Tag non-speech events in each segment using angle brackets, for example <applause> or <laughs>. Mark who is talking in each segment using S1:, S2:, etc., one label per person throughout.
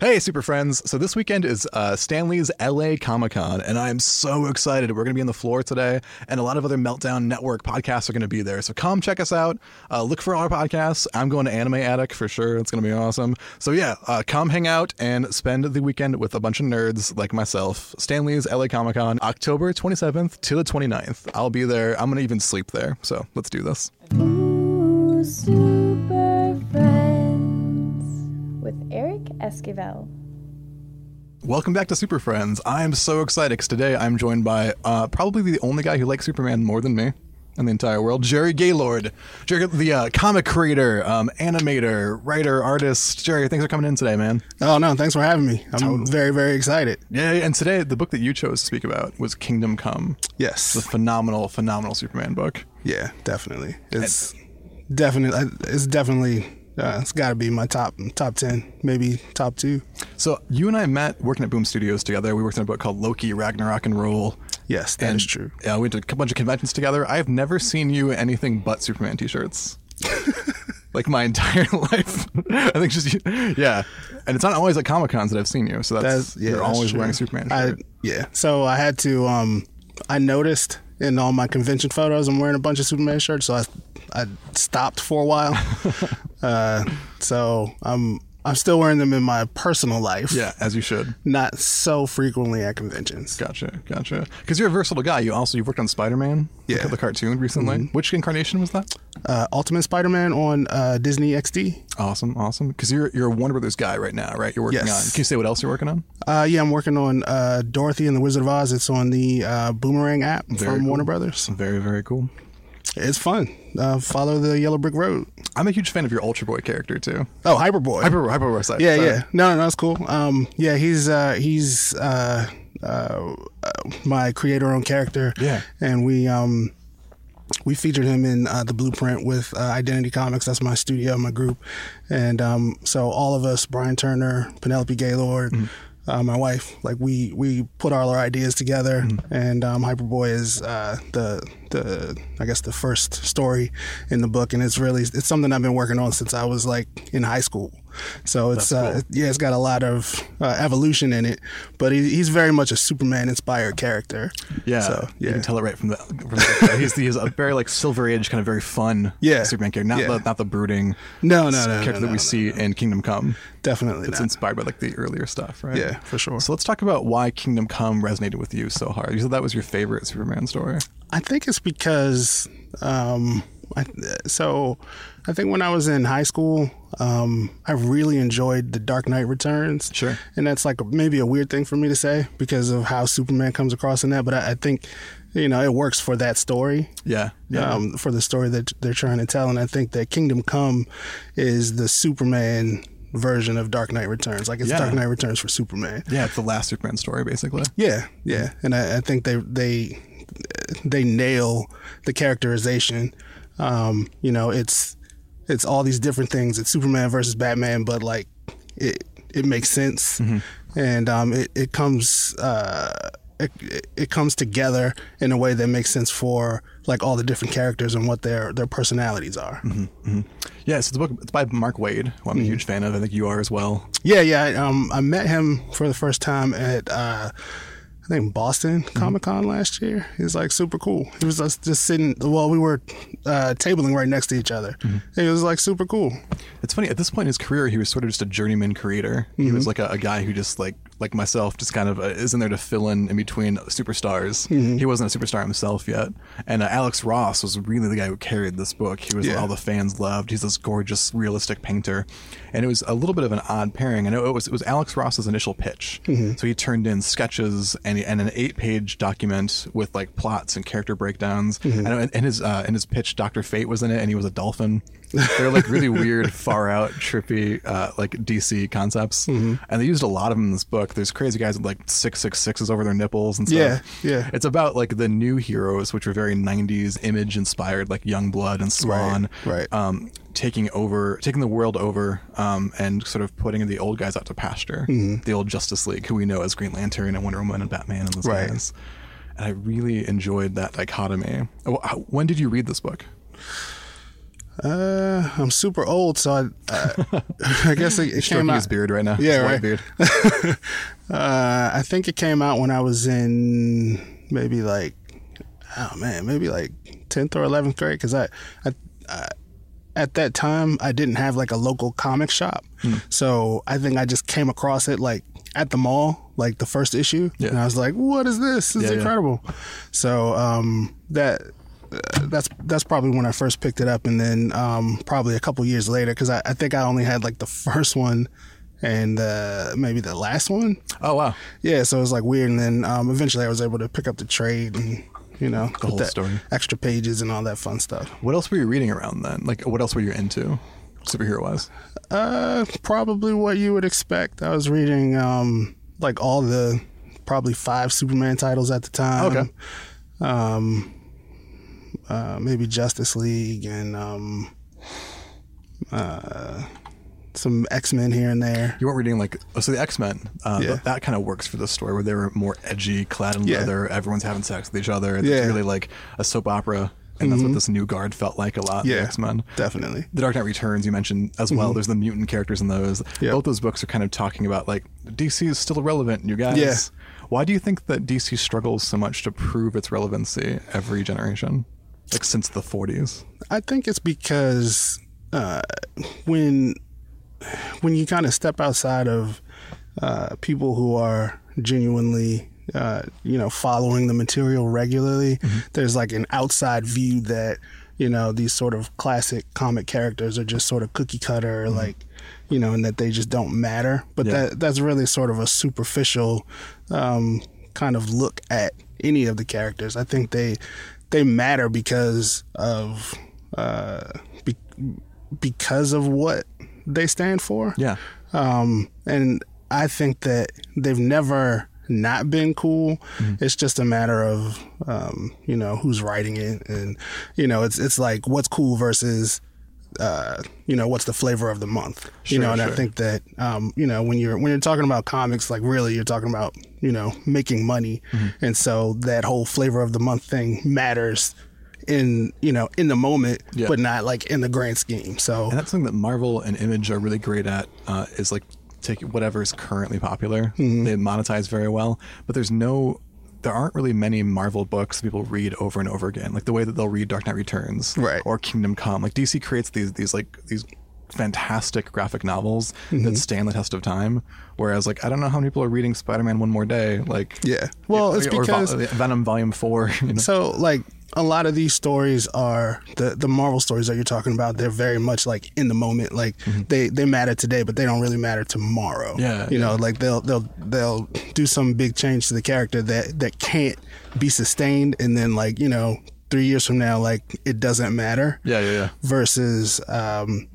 S1: Hey, super friends. So this weekend is uh, Stan Lee's LA Comic Con, and I'm so excited. We're going to be on the floor today, and a lot of other Meltdown Network podcasts are going to be there. So come check us out. Uh, look for our podcasts. I'm going to Anime Attic for sure. It's going to be awesome. So yeah, uh, come hang out and spend the weekend with a bunch of nerds like myself. Stan Lee's LA Comic Con, October 27th to the 29th. I'll be there. I'm going to even sleep there. So let's do this.
S2: Ooh, super friends with Eric Esquivel.
S1: Welcome back to Super Friends. I'm so excited because today I'm joined by uh, probably the only guy who likes Superman more than me in the entire world, Jerry Gaylord. Jerry, the uh, comic creator, um, animator, writer, artist. Jerry, thanks for coming in today, man.
S3: Oh no, thanks for having me. I'm very, very excited.
S1: Yeah, and today the book that you chose to speak about was Kingdom Come.
S3: Yes.
S1: The phenomenal, phenomenal Superman book.
S3: Yeah, definitely. It's definitely it's definitely uh, it's got to be my top top 10, maybe top 2.
S1: So you and I met working at Boom Studios together. We worked on a book called Loki, Ragnarok, and Roll.
S3: Yes, and that is true.
S1: Yeah, we went to a bunch of conventions together. I have never seen you anything but Superman t-shirts. <laughs> like my entire <laughs> life. I think just yeah, and it's not always at Comic Cons that I've seen you. So that's,
S3: That's yeah,
S1: you're
S3: that's
S1: always
S3: true.
S1: wearing Superman
S3: I, yeah. So I had to um I noticed in all my convention photos I'm wearing a bunch of Superman shirts, so I I stopped for a while. <laughs> uh so I'm I'm still wearing them in my personal life.
S1: yeah, as you should.
S3: Not so frequently at conventions.
S1: Gotcha, gotcha. Because you're a versatile guy. You also you've worked on Spider Man.
S3: Yeah. Mm-hmm.
S1: the cartoon recently. Which incarnation was that?
S3: Uh, Ultimate Spider-Man on uh, Disney XD.
S1: Awesome, awesome. Because you're you're a Warner Brothers guy right now, right? You're working
S3: Yes.
S1: on. Can you say what else you're working on?
S3: Uh, yeah, I'm working on uh, Dorothy and the Wizard of Oz. It's on the uh, Boomerang app
S1: Very
S3: from
S1: cool.
S3: Warner Brothers.
S1: Very very cool.
S3: It's fun. Uh, follow the Yellow Brick Road.
S1: I'm a huge fan of your Ultra Boy character too.
S3: Oh, Hyperboy.
S1: Hyper Hyper side.
S3: yeah,
S1: sorry.
S3: yeah. No, no, that's cool. Um, yeah, he's uh, he's uh, uh, my creator-owned character.
S1: Yeah.
S3: and we um, we featured him in uh, the Blueprint with uh, Identity Comics. That's my studio, my group, and um, so all of us, Brian Turner, Penelope Gaylord. Uh, my wife, like we we put all our ideas together, and um, Hyperboy is uh, the the I guess the first story in the book, and it's really it's something I've been working on since I was like in high school. So it's uh, yeah, it's got a lot of uh, evolution in it, but he, he's very much a Superman inspired character.
S1: Yeah,
S3: so
S1: you can tell it right from the. From the he's, he's a very like Silver Age, kind of very fun.
S3: Yeah.
S1: Superman character, not
S3: Yeah.
S1: the not the brooding.
S3: No, no, no,
S1: character
S3: no,
S1: that we
S3: no,
S1: see in Kingdom Come.
S3: definitely
S1: It's inspired by like the earlier stuff, right?
S3: Yeah, for sure.
S1: So let's talk about why Kingdom Come resonated with you so hard. You said that was your favorite Superman story.
S3: I think it's because, um, I, so I think when I was in high school, um, I really enjoyed The Dark Knight Returns.
S1: Sure.
S3: And that's like maybe a weird thing for me to say because of how Superman comes across in that, but I, I think, you know, it works for that story.
S1: Yeah, yeah.
S3: Um, for the story that they're trying to tell. And I think that Kingdom Come is the Superman version of Dark Knight Returns. Like it's
S1: Yeah.
S3: Dark Knight Returns for Superman.
S1: yeah, it's the last Superman story, basically.
S3: Yeah, yeah, and I, I think they they they nail the characterization. Um, you know, it's it's all these different things. It's Superman versus Batman, but like it it makes sense, and um, it it comes uh, it, it- comes together in a way that makes sense for like all the different characters and what their their personalities are.
S1: Yeah, so the book it's by Mark Waid, who I'm a huge fan of. I think you are as well.
S3: Yeah, yeah. I, um, I met him for the first time at uh, I think Boston Comic Con mm-hmm. last year. He was like super cool. He was just, just sitting. Well, we were uh, tabling right next to each other. Mm-hmm. He was like super cool.
S1: It's funny at this point in his career, he was sort of just a journeyman creator. He was mm-hmm. like a, a guy who just like like myself, just kind of uh, is in there to fill in in between superstars.
S3: Mm-hmm.
S1: He wasn't a superstar himself yet, and uh, Alex Ross was really the guy who carried this book. He was
S3: Yeah.
S1: all the fans loved. He's this gorgeous, realistic painter, and it was a little bit of an odd pairing. I know it was it was Alex Ross's initial pitch,
S3: Mm-hmm.
S1: so he turned in sketches and, and an eight page document with like plots and character breakdowns.
S3: Mm-hmm.
S1: I know in, in his uh, in his pitch, Doctor Fate was in it, and he was a dolphin. They're like really weird, far out, trippy, uh, like DC concepts,
S3: Mm-hmm.
S1: and they used a lot of them in this book. There's crazy guys with like six six sixes over their nipples and stuff.
S3: Yeah, yeah.
S1: It's about like the new heroes, which were very '90s image inspired, like Young Blood and Spawn,
S3: right.
S1: Um, taking over, taking the world over, um, and sort of putting the old guys out to pasture.
S3: Mm-hmm.
S1: The old Justice League, who we know as Green Lantern and Wonder Woman and Batman and those
S3: Right.
S1: guys. And I really enjoyed that dichotomy. When did you read this book?
S3: Uh, I'm super old, so I, uh, I guess it, it came out.
S1: his beard right now.
S3: Yeah, right.
S1: beard. <laughs>
S3: Uh, I think it came out when I was in maybe like, oh man, maybe like tenth or eleventh grade. Because I, I, I, at that time, I didn't have like a local comic shop,
S1: Hmm.
S3: so I think I just came across it like at the mall, like the first issue,
S1: Yeah.
S3: and I was like, "What is this? This is
S1: Yeah, yeah.
S3: incredible!" So um, that. That's that's probably when I first picked it up, and then um, probably a couple years later, because I, I think I only had like the first one and uh, maybe the last one.
S1: Oh wow,
S3: Yeah, so it was like weird, and then um, eventually I was able to pick up the trade and you know the
S1: whole story.
S3: extra pages and all that fun stuff.
S1: what else were you reading around then? Like, what else were you into, superhero wise?
S3: Uh, probably what you would expect. I was reading um like all the probably five Superman titles at the time.
S1: Okay.
S3: Um, uh, maybe Justice League and um, uh, some X Men here and there.
S1: You weren't reading like oh, so the X Men. Uh,
S3: Yeah.
S1: that, kind of works for the story where they were more edgy, clad in
S3: Yeah.
S1: leather. Everyone's having sex with each other. It's
S3: Yeah. Mm-hmm.
S1: really like a soap opera, and that's what this new guard felt like a lot.
S3: Yeah,
S1: X Men.
S3: definitely.
S1: The Dark Knight Returns you mentioned as well. There's the mutant characters in those.
S3: Mm-hmm.
S1: Both those books are kind of talking about like DC is still relevant, you guys.
S3: Yeah.
S1: Why do you think that DC struggles so much to prove its relevancy every generation, like since the 40s?
S3: I think it's because uh, when when you kind of step outside of uh, people who are genuinely uh, you know following the material regularly, there's like an outside view that you know these sort of classic comic characters are just sort of cookie cutter, like you know, and that they just don't matter. But
S1: Yeah.
S3: that that's really sort of a superficial um, kind of look at any of the characters. I think they they matter because of uh, be, because of what they stand for.
S1: Yeah.
S3: Um, and I think that they've never not been cool. It's just a matter of um, you know who's writing it, and you know it's it's like what's cool versus uh, you know what's the flavor of the month. you know, and I think that um, you know when you're when you're talking about comics, like really you're talking about you know making money,
S1: Mm-hmm.
S3: and so that whole flavor of the month thing matters in you know in the moment,
S1: Yeah.
S3: but not like in the grand scheme. So
S1: And that's something that Marvel and Image are really great at uh, is like take whatever is currently popular.
S3: Mm-hmm.
S1: They monetize very well, but there's no, there aren't really many Marvel books that people read over and over again. Like the way that they'll read Dark Knight Returns,
S3: Right.
S1: or Kingdom Come. Like DC creates these these like these fantastic graphic novels
S3: Mm-hmm.
S1: that stand the test of time. Whereas like I don't know how many people are reading Spider Man One More Day. Like
S3: Yeah. Well, it's
S1: or Vo-
S3: because-
S1: Venom Volume Four. <laughs> You know?
S3: So like a lot of these stories are the the Marvel stories that you're talking about. They're very much like in the moment. Like they they matter today, but they don't really matter tomorrow.
S1: Mm-hmm. Yeah,
S3: you know, like they'll they'll they'll do some big change to the character that that can't be sustained, and then like you know three years from now, like it doesn't matter.
S1: yeah, yeah, yeah.
S3: Versus, um,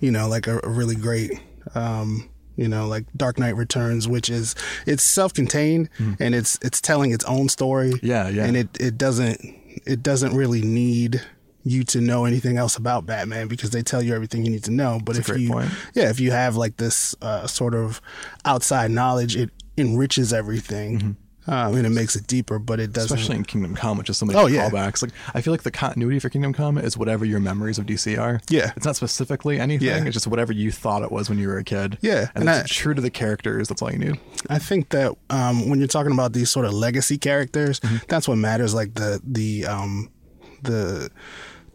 S3: you know, like a, a really great. Um, you know, like Dark Knight Returns, which is it's self-contained and it's it's telling its own story.
S1: Mm-hmm. Yeah, yeah.
S3: And it it doesn't it doesn't really need you to know anything else about Batman because they tell you everything you need to know. But
S1: That's
S3: if you
S1: point.
S3: yeah, if you have like this uh, sort of outside knowledge, it enriches everything um, mean, it makes it deeper. But it doesn't.
S1: Especially in Kingdom Come, which is so many
S3: Oh, yeah.
S1: callbacks. Like I feel like the continuity for Kingdom Come is whatever your memories of DC are.
S3: Yeah.
S1: it's not specifically anything.
S3: Yeah.
S1: It's just whatever you thought it was when you were a kid.
S3: Yeah,
S1: and,
S3: and
S1: it's
S3: I-
S1: true to the characters. That's all you need.
S3: I think that um, when you're talking about these sort of legacy characters,
S1: Mm-hmm.
S3: that's what matters. Like the the um, the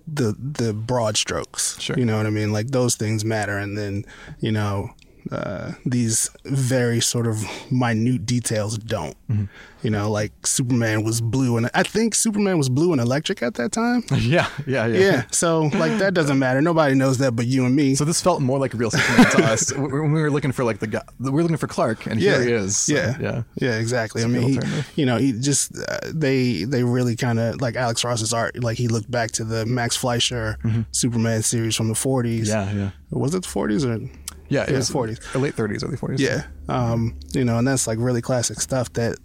S3: the the broad strokes.
S1: Sure.
S3: You know what I mean? Like those things matter, and then you know uh, these very sort of minute details don't.
S1: Mm-hmm.
S3: You know, like Superman was blue, and I think Superman was blue and electric at that time. <laughs>
S1: Yeah, yeah, yeah.
S3: Yeah, so like that doesn't matter. Nobody knows that but you and me.
S1: So this felt more like a real Superman to us <laughs> when we were looking for like the guy. We were looking for Clark, and
S3: yeah,
S1: here he is. So,
S3: yeah,
S1: yeah.
S3: yeah, exactly. I
S1: It's a
S3: mean, he, you know, he just uh, they they really kind of like Alex Ross's art. Like he looked back to the Max Fleischer Superman series from the '40s.
S1: Mm-hmm. Yeah, yeah.
S3: was it the '40s or
S1: Yeah,
S3: It was 40s.
S1: Late 30s, early 40s.
S3: Yeah, um, you know, and that's like really classic stuff that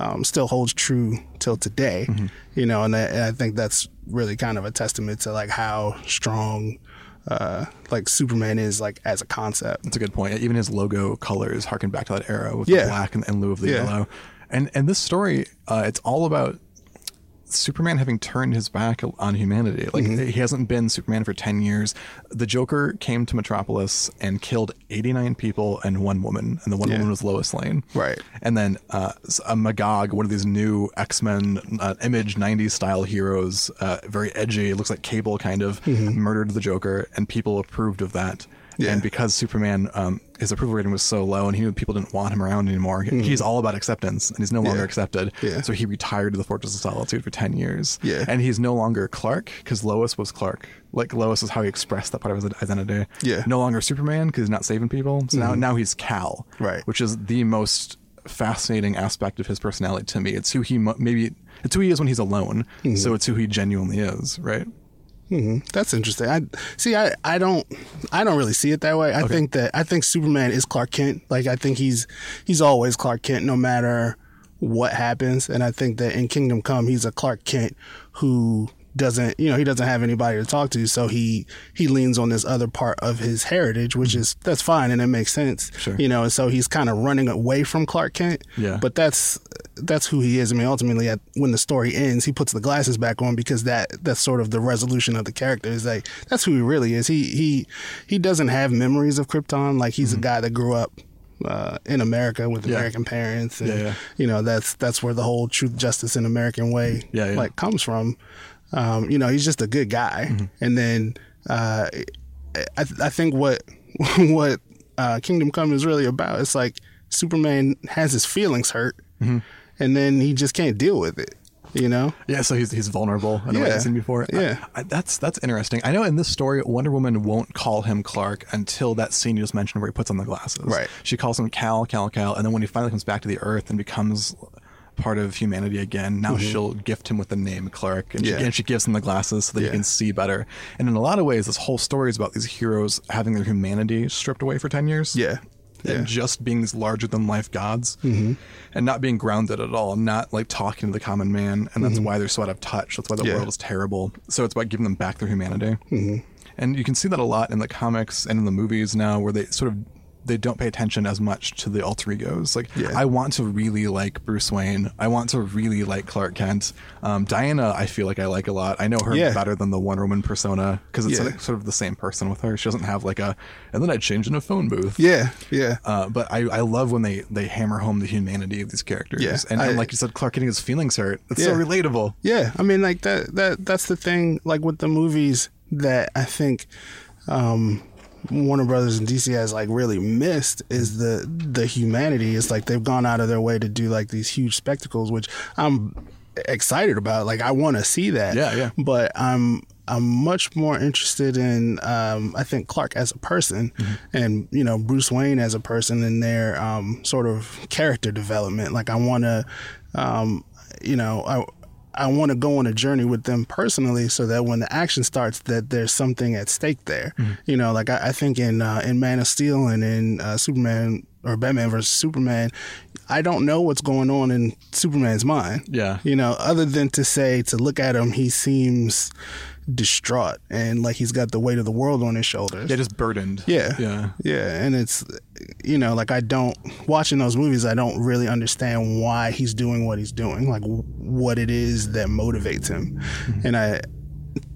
S3: um, still holds true till today.
S1: Mm-hmm.
S3: You know, and I, and I think that's really kind of a testament to like how strong. Uh, like Superman is like as a concept.
S1: That's a good point. Even his logo colors harken back to that era with
S3: Yeah.
S1: the black in, in lieu of the
S3: Yeah.
S1: yellow. And and this story, uh, it's all about Superman having turned his back on humanity. Like
S3: Mm-hmm.
S1: he hasn't been Superman for ten years. The Joker came to Metropolis and killed eighty nine people and one woman, and the one
S3: Yeah.
S1: woman was Lois Lane.
S3: Right.
S1: And then uh, a Magog, one of these new X Men uh, Image '90s style heroes, uh, very edgy. Looks like Cable kind of murdered the Joker, and people approved of that.
S3: Mm-hmm. Yeah.
S1: And because Superman, um, his approval rating was so low, and he knew people didn't want him around anymore. he- He's all about acceptance, and he's no longer
S3: Mm-hmm. Yeah.
S1: accepted.
S3: Yeah.
S1: So he retired to the Fortress of Solitude for ten years.
S3: Yeah.
S1: And he's no longer Clark because Lois was Clark. Like Lois is how he expressed that part of his identity.
S3: Yeah.
S1: No longer Superman because he's not saving people. So now now he's Kal.
S3: Right.
S1: Which is the most fascinating aspect of his personality to me. It's who he maybe it's who he is when he's alone. So it's who he genuinely is, right? Mm-hmm.
S3: That's interesting. I see. I, I don't I don't really see it that way. I think that I think Superman is Clark Kent. Like I think he's he's always Clark Kent, no matter what happens. And I think that in Kingdom Come, he's a Clark Kent who doesn't you know he doesn't have anybody to talk to, so he he leans on this other part of his heritage, which is that's fine and it makes sense.
S1: Sure.
S3: You know, and so he's kind of running away from Clark Kent.
S1: Yeah.
S3: But that's that's who he is. I mean, ultimately, at, when the story ends, he puts the glasses back on because that that's sort of the resolution of the character. Is like that's who he really is. He he he doesn't have memories of Krypton. Like he's a guy that grew up. Uh, in America with
S1: Mm-hmm. Yeah.
S3: American parents, and
S1: Yeah, yeah.
S3: you know that's that's where the whole truth, justice, and American way
S1: yeah.
S3: like comes from. Um, you know, he's just a good guy,
S1: Mm-hmm.
S3: and then uh, I, I think what <laughs> what uh, Kingdom Come is really about. It's like Superman has his feelings hurt,
S1: Mm-hmm.
S3: and then he just can't deal with it. You know?
S1: Yeah, so he's he's vulnerable way
S3: Yeah.
S1: I've seen before.
S3: Yeah.
S1: I, I, that's that's interesting. I know in this story, Wonder Woman won't call him Clark until that scene you just mentioned where he puts on the glasses.
S3: Right.
S1: She calls him Kal, Kal, Kal, and then when he finally comes back to the Earth and becomes part of humanity again, now mm-hmm. she'll gift him with the name Clark, and,
S3: Mm-hmm. Yeah.
S1: she, and she gives him the glasses so that he can see better. And in a lot of ways, this whole story is about these heroes having their humanity stripped away for ten years
S3: Yeah. Yeah.
S1: and just being these larger than life gods mm-hmm. and not being grounded at all, not like talking to the common man. And that's mm-hmm. why they're so out of touch. That's why the
S3: Yeah.
S1: world is terrible. So it's about giving them back their humanity. And you can see that a lot in the comics and in the movies now where they sort of they don't pay attention as much to the alter egos. Like,
S3: Yeah.
S1: I want to really like Bruce Wayne. I want to really like Clark Kent. Um, Diana, I feel like I like a lot. I know her
S3: Yeah.
S1: better than the Wonder Woman persona because it's
S3: Yeah.
S1: like sort of the same person with her. She doesn't have like a, and then I change in a phone booth.
S3: Yeah. Yeah.
S1: Uh, but I, I love when they, they hammer home the humanity of these characters.
S3: Yeah,
S1: and, and
S3: I-
S1: like you said, Clark getting his feelings hurt. It's so relatable.
S3: Yeah, I mean, like that. That that's the thing. Like with the movies that I think um, Warner Brothers and DC has like really missed is the the humanity. It's like they've gone out of their way to do like these huge spectacles, which I'm excited about. Like I want to see that.
S1: Yeah, yeah.
S3: But I'm I'm much more interested in um, I think Clark as a person
S1: Mm-hmm.
S3: and you know Bruce Wayne as a person and their um, sort of character development. Like I want to, um, you know, I. I want to go on a journey with them personally, so that when the action starts, that there's something at stake there. You know, like I, I think in uh, in Man of Steel and in uh, Superman or Batman versus Superman, I don't know what's going on in Superman's mind.
S1: Yeah.
S3: You know, other than to say to look at him, he seems distraught and like he's got the weight of the world on his shoulders.
S1: Yeah, just burdened.
S3: Yeah.
S1: Yeah.
S3: Yeah. And it's, you know, like I don't, watching those movies, I don't really understand why he's doing what he's doing, like what it is that motivates him.
S1: Mm-hmm.
S3: And I,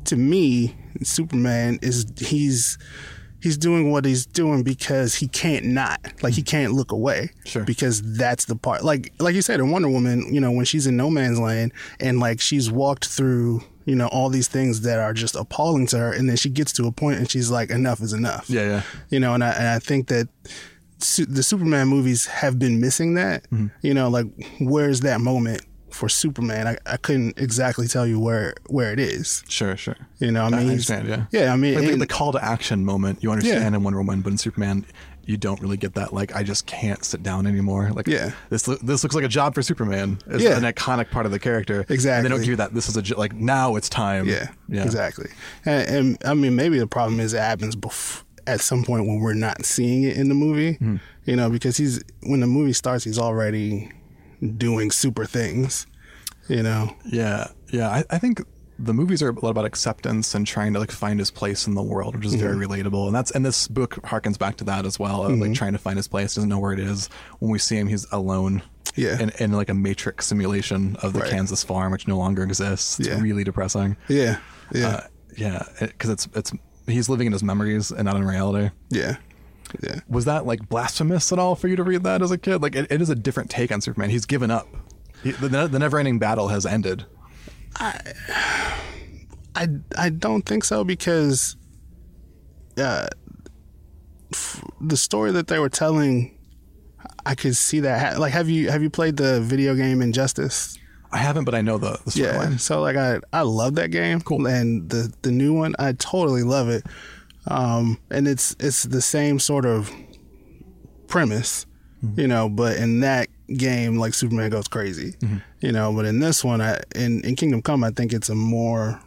S3: to me, Superman is, he's, he's doing what he's doing because he can't not like he can't look away
S1: Sure.
S3: because that's the part like like you said in wonder woman you know when she's in no man's land and like she's walked through you know all these things that are just appalling to her and then she gets to a point and she's like enough is enough
S1: Yeah, yeah.
S3: you know and i, and I think that su- the Superman movies have been missing that.
S1: Mm-hmm.
S3: You know, like where's that moment for Superman? I, I couldn't exactly tell you where where it is.
S1: Sure, sure.
S3: You know, I mean, he's-
S1: understand, yeah.
S3: yeah. I mean,
S1: Like the,
S3: and-
S1: the call to action moment you understand
S3: Yeah.
S1: in Wonder Woman, but in Superman, you don't really get that. Like, I just can't sit down anymore. Like,
S3: Yeah.
S1: this loo- this looks like a job for Superman. It's
S3: Yeah.
S1: an iconic part of the character. And they don't give you that. This is a like now it's time.
S3: Yeah,
S1: yeah,
S3: exactly. And, and I mean, maybe the problem is it happens bef- at some point when we're not seeing it in the movie.
S1: Hmm.
S3: You know, because he's when the movie starts, he's already doing super things. You know,
S1: Yeah, yeah. I, I think the movies are a lot about acceptance and trying to like find his place in the world, which is very
S3: Mm-hmm.
S1: relatable. And that's and this book harkens back to that as well. Of, like trying to find his place, doesn't know where it is. When we see him, he's alone.
S3: Yeah.
S1: In, in like a matrix simulation of the
S3: Right.
S1: Kansas farm, which no longer exists. It's
S3: Yeah.
S1: really depressing.
S3: yeah, yeah,
S1: Uh, yeah, because it's it's he's living in his memories and not in reality.
S3: yeah, yeah.
S1: Was that like blasphemous at all for you to read that as a kid? Like it, it is a different take on Superman. He's given up. He, the, the never-ending battle has ended.
S3: I I don't think so because uh, f- the story that they were telling, I could see that. Ha- like, have you have you played the video game Injustice?
S1: I haven't, but I know the, the
S3: Yeah. So like I I love that game.
S1: Cool.
S3: And the the new one, I totally love it. Um, and it's it's the same sort of premise,
S1: Mm-hmm.
S3: you know. But in that game, like Superman goes crazy,
S1: Mm-hmm.
S3: you know. But in this one, I in in Kingdom Come, I think it's a more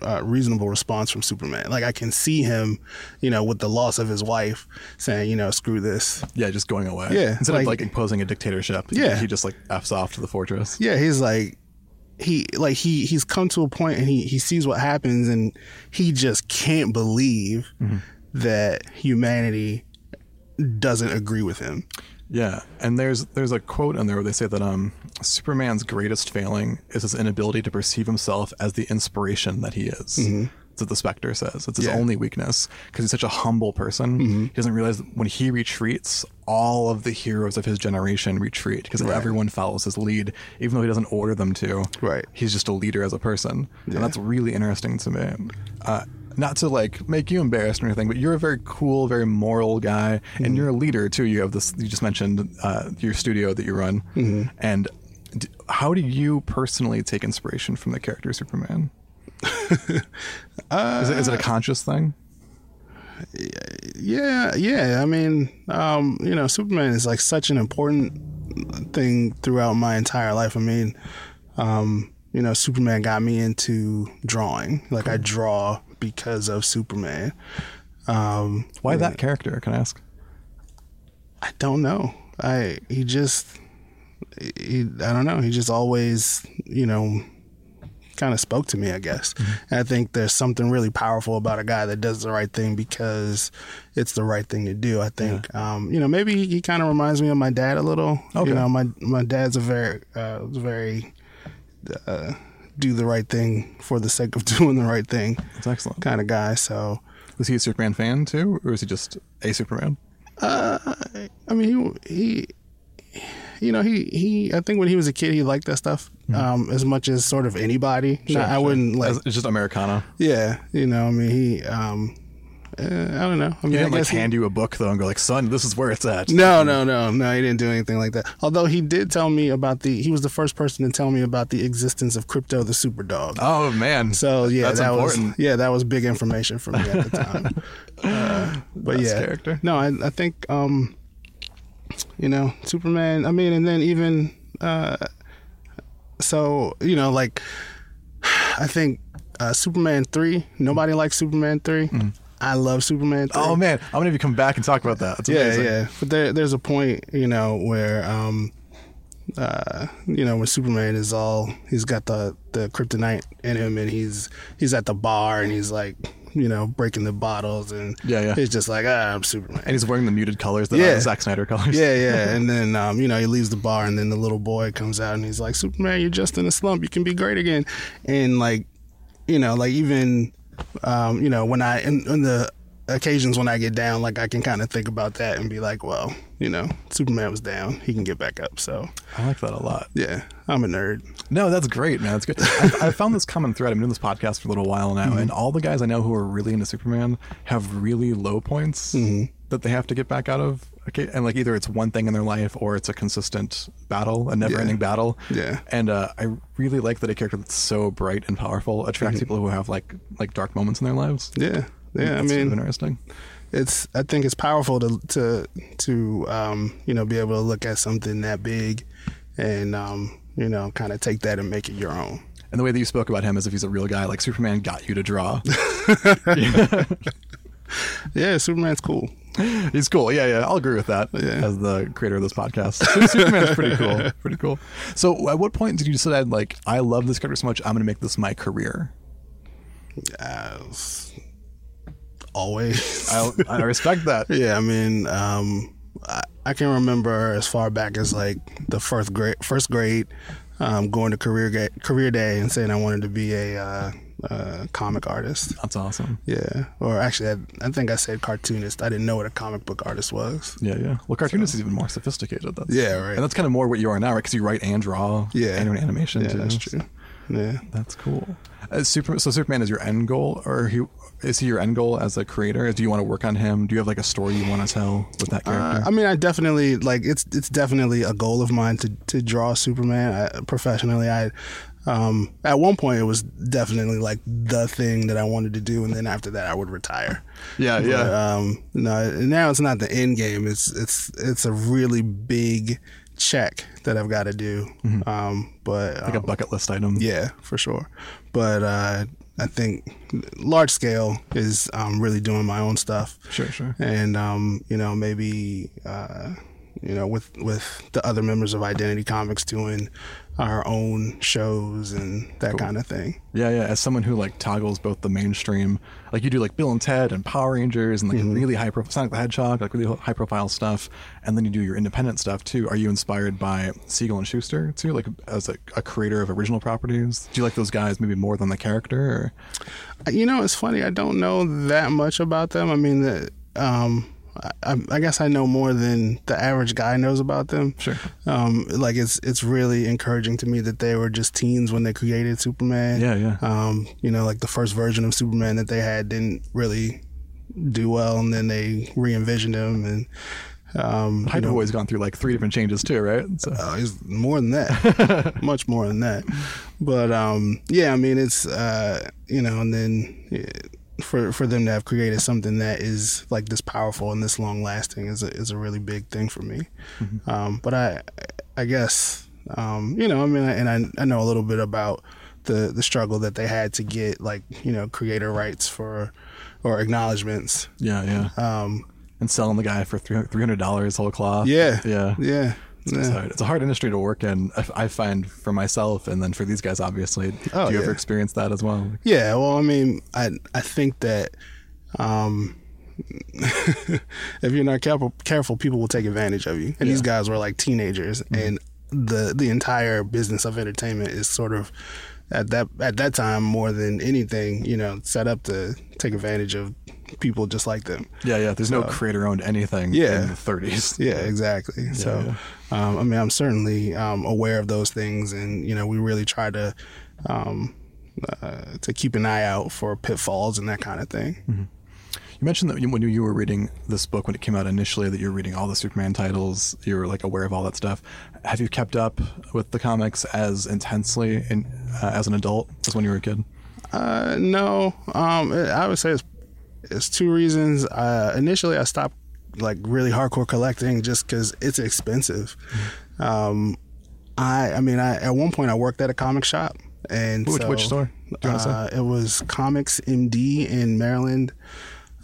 S3: uh, reasonable response from Superman. Like I can see him, you know, with the loss of his wife, saying, you know, screw this.
S1: Yeah, just going away.
S3: Yeah,
S1: Instead
S3: like-
S1: of like imposing a dictatorship,
S3: Yeah.
S1: he just like f's off to the fortress.
S3: Yeah, he's like he like he he's come to a point and he he sees what happens and he just can't believe that humanity doesn't agree with him.
S1: Yeah, and there's there's a quote in there where they say that um Superman's greatest failing is his inability to perceive himself as the inspiration that he is. That's what the Spectre says. It's his
S3: Yeah.
S1: only weakness because he's such a humble person. He doesn't realize when he retreats, all of the heroes of his generation retreat because everyone follows his lead, even though he doesn't order them to.
S3: Right.
S1: He's just a leader as a person, and that's really interesting to me. Uh, not to like make you embarrassed or anything, but you're a very cool, very moral guy, and you're a leader too. You have this. You just mentioned uh, your studio that you run, and d- how do you personally take inspiration from the character Superman? <laughs> is, it, is it a conscious thing?
S3: Yeah, yeah. I mean, um, you know, Superman is like such an important thing throughout my entire life. I mean, um, you know, Superman got me into drawing. Like I draw because of Superman. Um,
S1: Why that character? Can I ask?
S3: I don't know. I he just he I don't know. He just always you know kind of spoke to me. I guess. And I think there's something really powerful about a guy that does the right thing because it's the right thing to do. I think um, you know maybe he, he kind of reminds me of my dad a little.
S1: Okay.
S3: You know my my dad's a very uh, very uh, do the right thing for the sake of <laughs> doing the right thing
S1: That's excellent.
S3: kind of guy. So.
S1: Was he a Superman fan too, or was he just a Superman?
S3: Uh, I mean, he, he, you know, he, he. I think when he was a kid, he liked that stuff um, as much as sort of anybody. Now, I wouldn't like.
S1: It's just Americana.
S3: yeah, you know. I mean, he. Um, uh, I don't know. I mean,
S1: He
S3: I
S1: didn't like
S3: guess he-
S1: hand you a book though and go like, "Son, this is where it's at."
S3: No, no, no, no. He didn't do anything like that. Although he did tell me about the. He was the first person to tell me about the existence of Krypto the Super Dog.
S1: Oh man.
S3: So yeah,
S1: that's
S3: that
S1: important.
S3: was yeah, that was big information for me at the time. <laughs> uh, but
S1: Best
S3: yeah,
S1: character.
S3: No, I, I think um, you know Superman. I mean, and then even uh, so you know like <sighs> I think uh, Superman three. Nobody likes Superman three. I love Superman three.
S1: Oh man, I'm gonna have you come back and talk about that. That's
S3: Yeah,
S1: amazing.
S3: yeah. But there, there's a point, you know, where, um, uh, you know, when Superman is all he's got the the kryptonite in him, and he's he's at the bar, and he's like, you know, breaking the bottles, and
S1: Yeah, yeah.
S3: it's just like, ah, I'm Superman.
S1: And he's wearing the muted colors that
S3: Yeah.
S1: Zack Snyder colors.
S3: yeah, yeah. <laughs> And then, um, you know, he leaves the bar, and then the little boy comes out, and he's like, Superman, you're just in a slump. You can be great again. And like, you know, like even, um, you know, when I in, in the occasions when I get down, like I can kind of think about that and be like, well, you know, Superman was down, he can get back up. So
S1: I like that a lot.
S3: yeah, I'm a nerd.
S1: No, that's great, man. That's good. <laughs> I, I found this common thread. I've been doing this podcast for a little while now,
S3: Mm-hmm.
S1: and all the guys I know who are really into Superman have really low points.
S3: Mm-hmm.
S1: that they have to get back out of, okay, and like either it's one thing in their life or it's a consistent battle, a never-ending battle.
S3: Yeah.
S1: And uh, I really like that a character that's so bright and powerful attracts
S3: Mm-hmm.
S1: people who have like like dark moments in their lives.
S3: Yeah, yeah. I
S1: sort of
S3: mean,
S1: interesting.
S3: it's I think it's powerful to to to um, you know be able to look at something that big and um, you know kind of take that and make it your own.
S1: And the way that you spoke about him as if he's a real guy, like Superman got you to draw. <laughs> <laughs>
S3: Yeah, Superman's cool. <laughs>
S1: He's cool. Yeah, yeah. I'll agree with that
S3: Yeah.
S1: as the creator of this podcast. Su- <laughs> Superman's pretty cool. <laughs> Pretty cool. So, at what point did you decide, like, I love this character so much, I'm going to make this my career?
S3: As always.
S1: I, I respect that.
S3: Yeah, I mean, um, I, I can remember as far back as like the first grade, first grade, um, going to career ga- career day and saying I wanted to be a uh, uh, comic artist.
S1: That's awesome.
S3: Yeah, or actually, I, I think I said cartoonist. I didn't know what a comic book artist was.
S1: Yeah, yeah. Well, cartoonist is even more sophisticated. That's,
S3: Yeah, right.
S1: And that's kind of more what you are now, right? Because you write and draw.
S3: Yeah.
S1: And animation
S3: Yeah,
S1: too.
S3: that's true. Yeah.
S1: That's cool. Uh, Super, so Superman is your end goal, or he is he your end goal as a creator? Do you want to work on him? Do you have like a story you want to tell with that
S3: Uh,
S1: character?
S3: I mean, I definitely like it's. It's definitely a goal of mine to to draw Superman I, professionally. I um, at one point it was definitely like the thing that I wanted to do, and then after that I would retire.
S1: yeah,
S3: But,
S1: yeah.
S3: um, no, now it's not the end game. It's it's it's a really big check that I've got to do. Um, but
S1: Mm-hmm. like a
S3: um,
S1: bucket list item.
S3: yeah, for sure. But uh, I think large scale is um, really doing my own stuff.
S1: Sure, sure.
S3: And um, you know, maybe uh, you know, with with the other members of Identity Comics doing our own shows and that kind of thing.
S1: Yeah, yeah. As someone who like toggles both the mainstream, like you do like Bill and Ted and Power Rangers and like
S3: Mm-hmm.
S1: really high profile Sonic the Hedgehog, like really high profile stuff, and then you do your independent stuff too. Are you inspired by Siegel and Shuster too, like as a, a creator of original properties? Do you like those guys maybe more than the character? Or?
S3: You know, it's funny. I don't know that much about them. I mean, the, um, I, I guess I know more than the average guy knows about them.
S1: Sure.
S3: Um, like it's it's really encouraging to me that they were just teens when they created Superman.
S1: Yeah, yeah.
S3: Um, you know, like the first version of Superman that they had didn't really do well, and then they re-envisioned him, and um, you know,
S1: gone through like three different changes too, right? So,
S3: uh, he's more than that, <laughs> much more than that. But um, yeah, I mean, it's uh, you know, and then for for them to have created something that is like this powerful and this long lasting is a is a really big thing for me. Um, but I I guess um, you know, I mean, and I I know a little bit about the the struggle that they had to get like you know creator rights for or acknowledgments.
S1: yeah, yeah.
S3: Um,
S1: and selling the guy for three hundred dollars whole cloth.
S3: yeah,
S1: yeah.
S3: yeah.
S1: It's,
S3: yeah.
S1: hard. it's a hard industry to work in. I, I find for myself, and then for these guys, obviously.
S3: Oh,
S1: do you
S3: yeah.
S1: ever experience that as well?
S3: Yeah, well, I mean, I I think that um, <laughs> if you're not careful, careful, people will take advantage of you. And these guys were like teenagers, and the the entire business of entertainment is sort of at that at that time more than anything, you know, set up to take advantage of people just like them.
S1: Yeah, yeah. There's no creator owned anything
S3: Yeah.
S1: in the 30s. <laughs>
S3: Yeah, exactly. so, Um, I mean, I'm certainly um, aware of those things, and you know, we really try to um, uh, to keep an eye out for pitfalls and that kind of thing.
S1: You mentioned that when you were reading this book when it came out initially, that you were reading all the Superman titles. You were like aware of all that stuff. Have you kept up with the comics as intensely in, uh, as an adult as when you were a kid?
S3: Uh, no, um, I would say it's, it's two reasons. Uh, initially, I stopped like really hardcore collecting just because it's expensive. Um, I, I mean, I at one point I worked at a comic shop, and
S1: Which-
S3: so,
S1: which store? Do you wanna say?
S3: Uh, it was Comics MD in Maryland.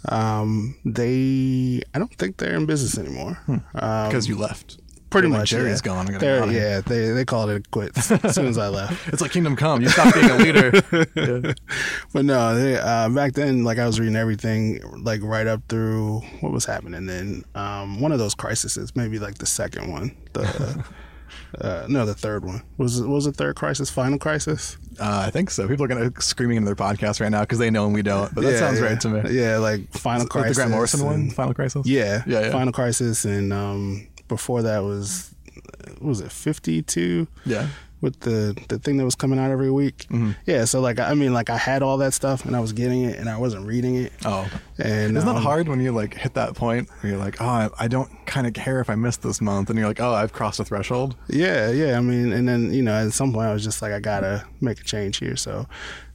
S3: Um, they, I don't think they're in business anymore. Um,
S1: Because you left.
S3: pretty
S1: like,
S3: much,
S1: Jerry's
S3: yeah.
S1: gone. I gotta
S3: They're-
S1: get out of here."
S3: yeah, they they called it quits as soon as I <laughs> left.
S1: It's like Kingdom Come. You stopped being a leader. <laughs> Yeah.
S3: But no, they, uh, back then, like I was reading everything, like right up through what was happening. Then um, one of those crises, maybe like the second one, the <laughs> uh, no, the third one was was the third crisis, final crisis.
S1: Uh, I think so. People are gonna screaming into their podcast right now because they know and we don't. But that
S3: Yeah,
S1: sounds
S3: yeah.
S1: right to me.
S3: Yeah, like final
S1: Like
S3: crisis.
S1: the Grant Morrison one, Final Crisis.
S3: Yeah,
S1: Yeah, yeah.
S3: final crisis, and um, before that was was it fifty two?
S1: yeah.
S3: with the the thing that was coming out every week.
S1: Mm-hmm.
S3: Yeah, so like I mean, like I had all that stuff and I was getting it and I wasn't reading it.
S1: Oh,
S3: And
S1: isn't
S3: um,
S1: hard when you like hit that point where you're like, oh, I, I don't kind of care if I missed this month, and you're like, oh, I've crossed a threshold.
S3: Yeah, yeah. I mean, and then you know, at some point, I was just like, I gotta make a change here. So,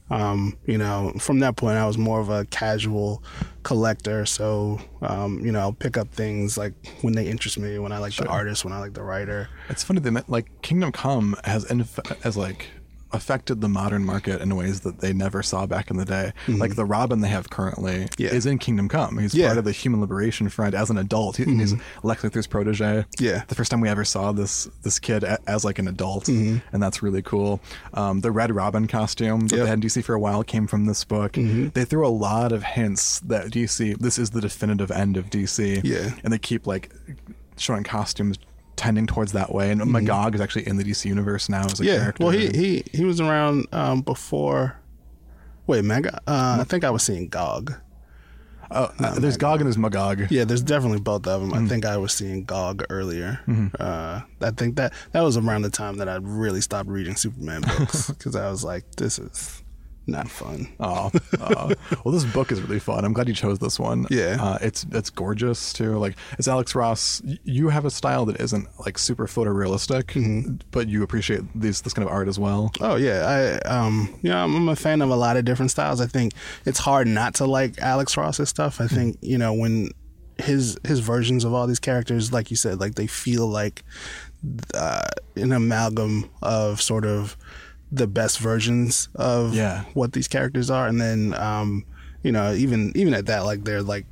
S3: um, you know, from that point, I was more of a casual collector. So, um, you know, I'll pick up things like when they interest me, when I like the artist, when I like the writer.
S1: It's funny they met like Kingdom Come has inf- has like affected the modern market in ways that they never saw back in the day. Like the Robin they have currently
S3: Mm-hmm. Yeah.
S1: is in Kingdom Come. He's
S3: Yeah.
S1: part of the Human Liberation Front as an adult. He, He's Lex Luthor's protege.
S3: Yeah.
S1: the first time we ever saw this this kid a, as like an adult,
S3: Mm-hmm.
S1: and that's really cool. Um, the Red Robin costume that
S3: Yep.
S1: they had in DC for a while came from this book.
S3: Mm-hmm.
S1: They threw a lot of hints that DC this is the definitive end of DC.
S3: Yeah.
S1: and they keep like showing costumes tending towards that way. And Magog is actually in the DC universe now as a
S3: Mm-hmm. Yeah.
S1: character.
S3: Well, he he he was around um, before. Wait, Mega. Uh, I think I was seeing Gog.
S1: oh, uh, there's Gog and there's Magog.
S3: Yeah, there's definitely both of them.
S1: Mm-hmm.
S3: I think I was seeing Gog earlier. Uh, I think that that was around the time that I really stopped reading Superman books <laughs> because I was like, this is not fun.
S1: Oh, oh. well, this book is really fun. I'm glad you chose this one.
S3: Yeah.
S1: uh, it's it's gorgeous too. Like it's Alex Ross. You have a style that isn't like super photorealistic,
S3: Mm-hmm.
S1: but you appreciate these this kind of art as well.
S3: Oh yeah, I um you know I'm, I'm a fan of a lot of different styles. I think it's hard not to like Alex Ross's stuff. I think you know when his his versions of all these characters, like you said, like they feel like uh, an amalgam of sort of the best versions of
S1: Yeah.
S3: what these characters are, and then um you know even even at that like they're like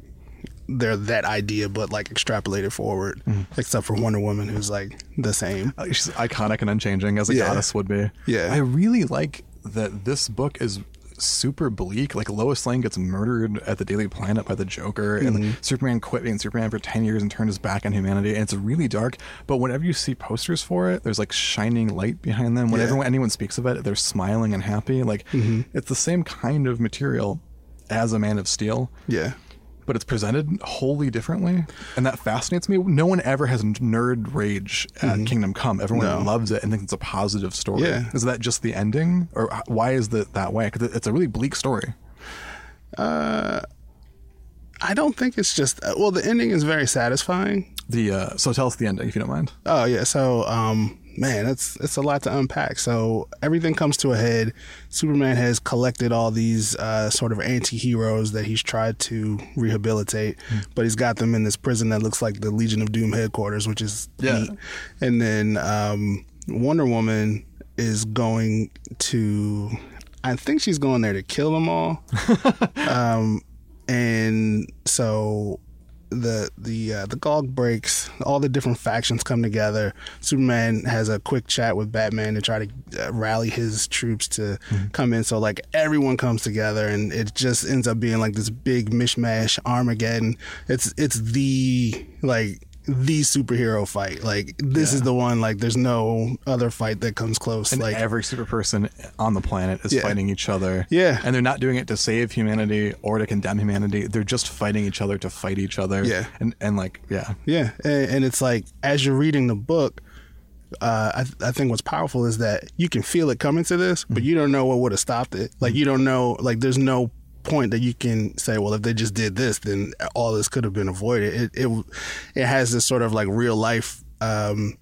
S3: they're that idea but like extrapolated forward except for wonder woman who's like the same
S1: Uh, She's iconic and unchanging as a
S3: Yeah.
S1: goddess would be.
S3: Yeah.
S1: I really like that this book is super bleak. Like Lois Lane gets murdered at the Daily Planet by the Joker, and
S3: Mm-hmm.
S1: Superman quit being Superman for ten years and turned his back on humanity. And it's really dark. But whenever you see posters for it, there's like shining light behind them. Whenever
S3: Yeah. Mm-hmm.
S1: anyone speaks of it, they're smiling and happy. Like it's the same kind of material as a Man of Steel
S3: yeah
S1: but it's presented wholly differently, and that fascinates me. No one ever has nerd rage at Kingdom Come. Everyone
S3: Mm-hmm. No.
S1: loves it and thinks it's a positive story.
S3: Yeah.
S1: Is that just the ending, or why is it that way? Because it's a really bleak story.
S3: Uh, I don't think it's just well. The ending is very satisfying.
S1: The uh, so tell us the ending if you don't mind.
S3: Oh yeah. So um, man, it's it's a lot to unpack. So everything comes to a head. Superman has collected all these uh, sort of anti-heroes that he's tried to rehabilitate, but he's got them in this prison that looks like the Legion of Doom headquarters, which is
S1: Yeah.
S3: neat. And then um, Wonder Woman is going to. I think she's going there to kill them all. <laughs> um, and so the the uh, the gog breaks. All the different factions come together. Superman has a quick chat with Batman to try to uh, rally his troops to come in. So like everyone comes together, and it just ends up being like this big mishmash Armageddon. It's it's the like the superhero fight. Like this is the one. Like there's no other fight that comes close.
S1: And
S3: like
S1: every super person on the planet is
S3: Yeah.
S1: fighting each other.
S3: Yeah.
S1: And they're not doing it to save humanity or to condemn humanity. They're just fighting each other to fight each other.
S3: Yeah.
S1: And and like yeah.
S3: Yeah, and, and it's like as you're reading the book, uh, I, th- I think what's powerful is that you can feel it coming to this, but you don't know what would have stopped it. Like you don't know, like there's no point that you can say, well, if they just did this, then all this could have been avoided. It it it has this sort of like real life um,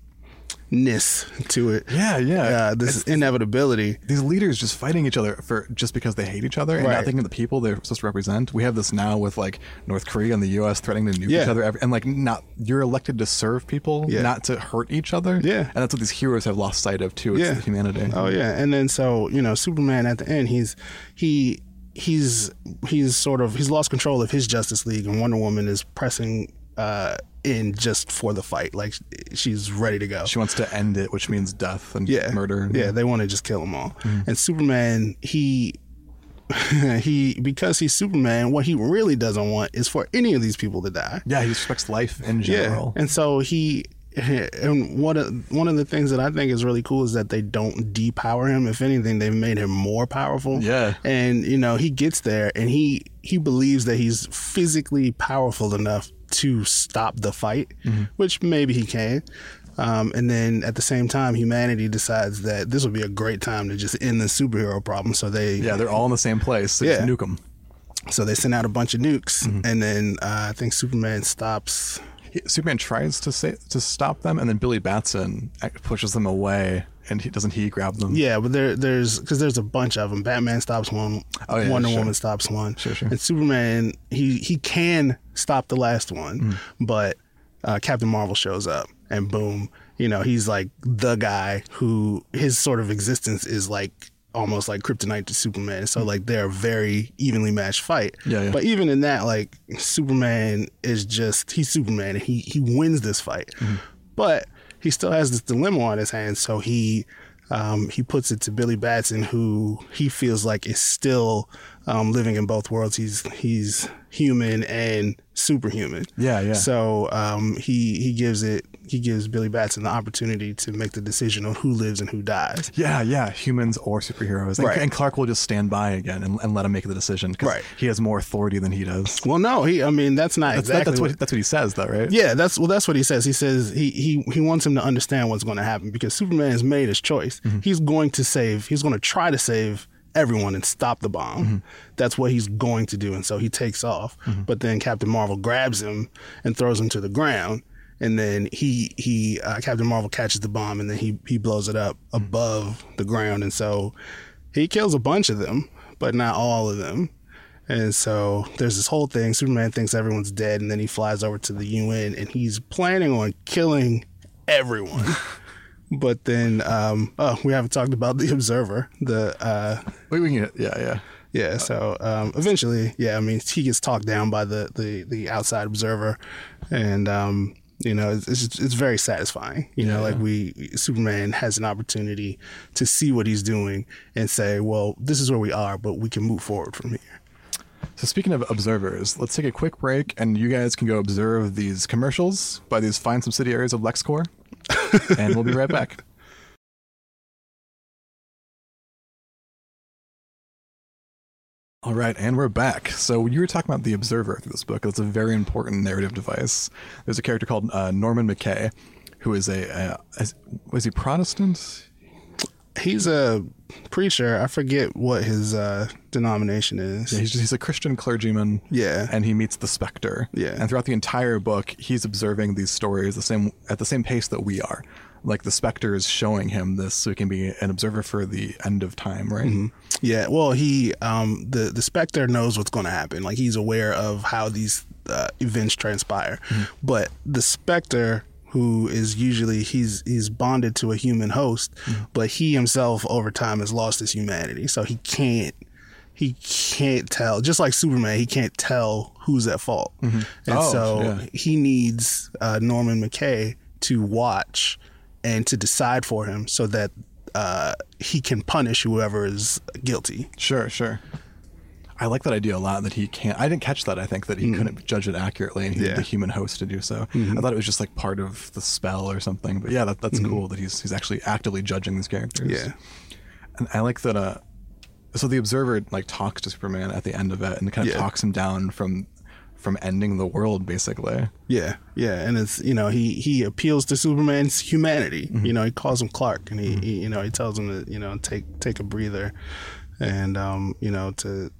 S3: ness to it.
S1: Yeah, yeah.
S3: Uh, this inevitability.
S1: these leaders just fighting each other for just because they hate each other and not thinking of the people they're supposed to represent. We have this now with like North Korea and the U.S. threatening to nuke
S3: Yeah.
S1: each other, every, and like not you're elected to serve people,
S3: Yeah.
S1: not to hurt each other.
S3: Yeah.
S1: and that's what these heroes have lost sight of too. It's
S3: Yeah.
S1: the humanity.
S3: Oh yeah, and then so you know, Superman at the end, he's he he's he's sort of he's lost control of his Justice League, and Wonder Woman is pressing uh, in just for the fight, like she's ready to go.
S1: She wants to end it, which means death and
S3: yeah,
S1: murder.
S3: Yeah, they want to just kill them all. And Superman, he. <laughs> he because he's Superman, what he really doesn't want is for any of these people to die.
S1: yeah. He respects life in general.
S3: Yeah, and so he <laughs> and one of one of the things that I think is really cool is that they don't depower him. If anything, they've made him more powerful.
S1: Yeah.
S3: and you know he gets there and he he believes that he's physically powerful enough to stop the fight, which maybe he can. Um, and then at the same time, humanity decides that this would be a great time to just end the superhero problem. So they
S1: Yeah, they're all in the same place. So
S3: Yeah.
S1: nuke them.
S3: so they send out a bunch of nukes,
S1: Mm-hmm.
S3: and then uh, I think Superman stops.
S1: Superman tries to say to stop them, and then Billy Batson pushes them away, and he doesn't he grab them?
S3: Yeah, but there, there's because there's a bunch of them. Batman stops one.
S1: Oh, yeah,
S3: Wonder
S1: sure.
S3: Woman stops one.
S1: Sure, sure.
S3: And Superman, he he can stop the last one,
S1: Mm.
S3: but uh, Captain Marvel shows up, and boom, you know he's like the guy who his sort of existence is like almost like kryptonite to Superman. So like they're a very evenly matched fight.
S1: Yeah, yeah.
S3: But even in that, like Superman is just he's Superman, and he he wins this fight,
S1: Mm-hmm.
S3: but he still has this dilemma on his hands. So he um, he puts it to Billy Batson, who he feels like is still um, living in both worlds. He's he's human and superhuman.
S1: Yeah, yeah.
S3: So um, he he gives it he gives Billy Batson the opportunity to make the decision on who lives and who dies.
S1: Yeah, yeah, humans or superheroes. And,
S3: Right.
S1: and Clark will just stand by again and, and let him make the decision because
S3: Right.
S1: he has more authority than he does.
S3: Well, no, he. I mean, that's not
S1: That's, that-
S3: exactly
S1: that's what that's what he says, though, right?
S3: Yeah, that's well. That's what he says. He says he he he wants him to understand what's going to happen because Superman has made his choice. Mm-hmm. He's going to save. He's going to try to save everyone and stop the bomb. Mm-hmm. That's what he's going to do, and so he takes off. Mm-hmm. But then Captain Marvel grabs him and throws him to the ground. And then he he uh, Captain Marvel catches the bomb and then he he blows it up above the ground, and so he kills a bunch of them, but not all of them. And so there's this whole thing. Superman thinks everyone's dead, and then he flies over to the UN, and he's planning on killing everyone. <laughs> but then, um, oh, we haven't talked about the Observer. The uh,
S1: We, we can, yeah, yeah.
S3: yeah. So um, eventually, yeah. I mean, he gets talked down by the the, the outside observer, and um, you know, it's it's, it's very satisfying. You know, like we Superman has an opportunity to see what he's doing and say, well, this is where we are, but we can move forward from here.
S1: So speaking of observers, let's take a quick break, and you guys can go observe these commercials by these fine subsidiaries of LexCorp, <laughs> and we'll be right back. All right, and we're back. So you were talking about the Observer through this book. It's a very important narrative device. There's a character called uh, Norman McKay, who is a uh, is, was he Protestant?
S3: He's a preacher. I forget what his uh, denomination is.
S1: Yeah, he's, he's a Christian clergyman.
S3: Yeah.
S1: and he meets the Spectre.
S3: Yeah.
S1: and throughout the entire book, he's observing these stories the same at the same pace that we are. Like the Spectre is showing him this, so he can be an observer for the end of time, right?
S3: Mm-hmm. Yeah, well, he um the the Spectre knows what's going to happen. Like he's aware of how these uh, events transpire. But the Spectre who is usually he's he's bonded to a human host, but he himself over time has lost his humanity. So he can't he can't tell. Just like Superman, he can't tell who's at fault. And
S1: Oh,
S3: so
S1: yeah.
S3: he needs uh, Norman McKay to watch and to decide for him so that uh, he can punish whoever is guilty.
S1: Sure, sure. I like that idea a lot. That he can't. I didn't catch that. I think that he couldn't judge it accurately, and he
S3: Mm. Yeah.
S1: had the human host to do so. I thought it was just like part of the spell or something. But yeah, that, that's cool that he's he's actually actively judging these characters.
S3: Yeah.
S1: and I like that. Uh, so the observer like talks to Superman at the end of it, and kind of
S3: Yeah.
S1: talks him down from from ending the world, basically.
S3: Yeah, yeah, and it's you know he he appeals to Superman's humanity. You know he calls him Clark, and he, he you know he tells him to you know take take a breather, and um you know to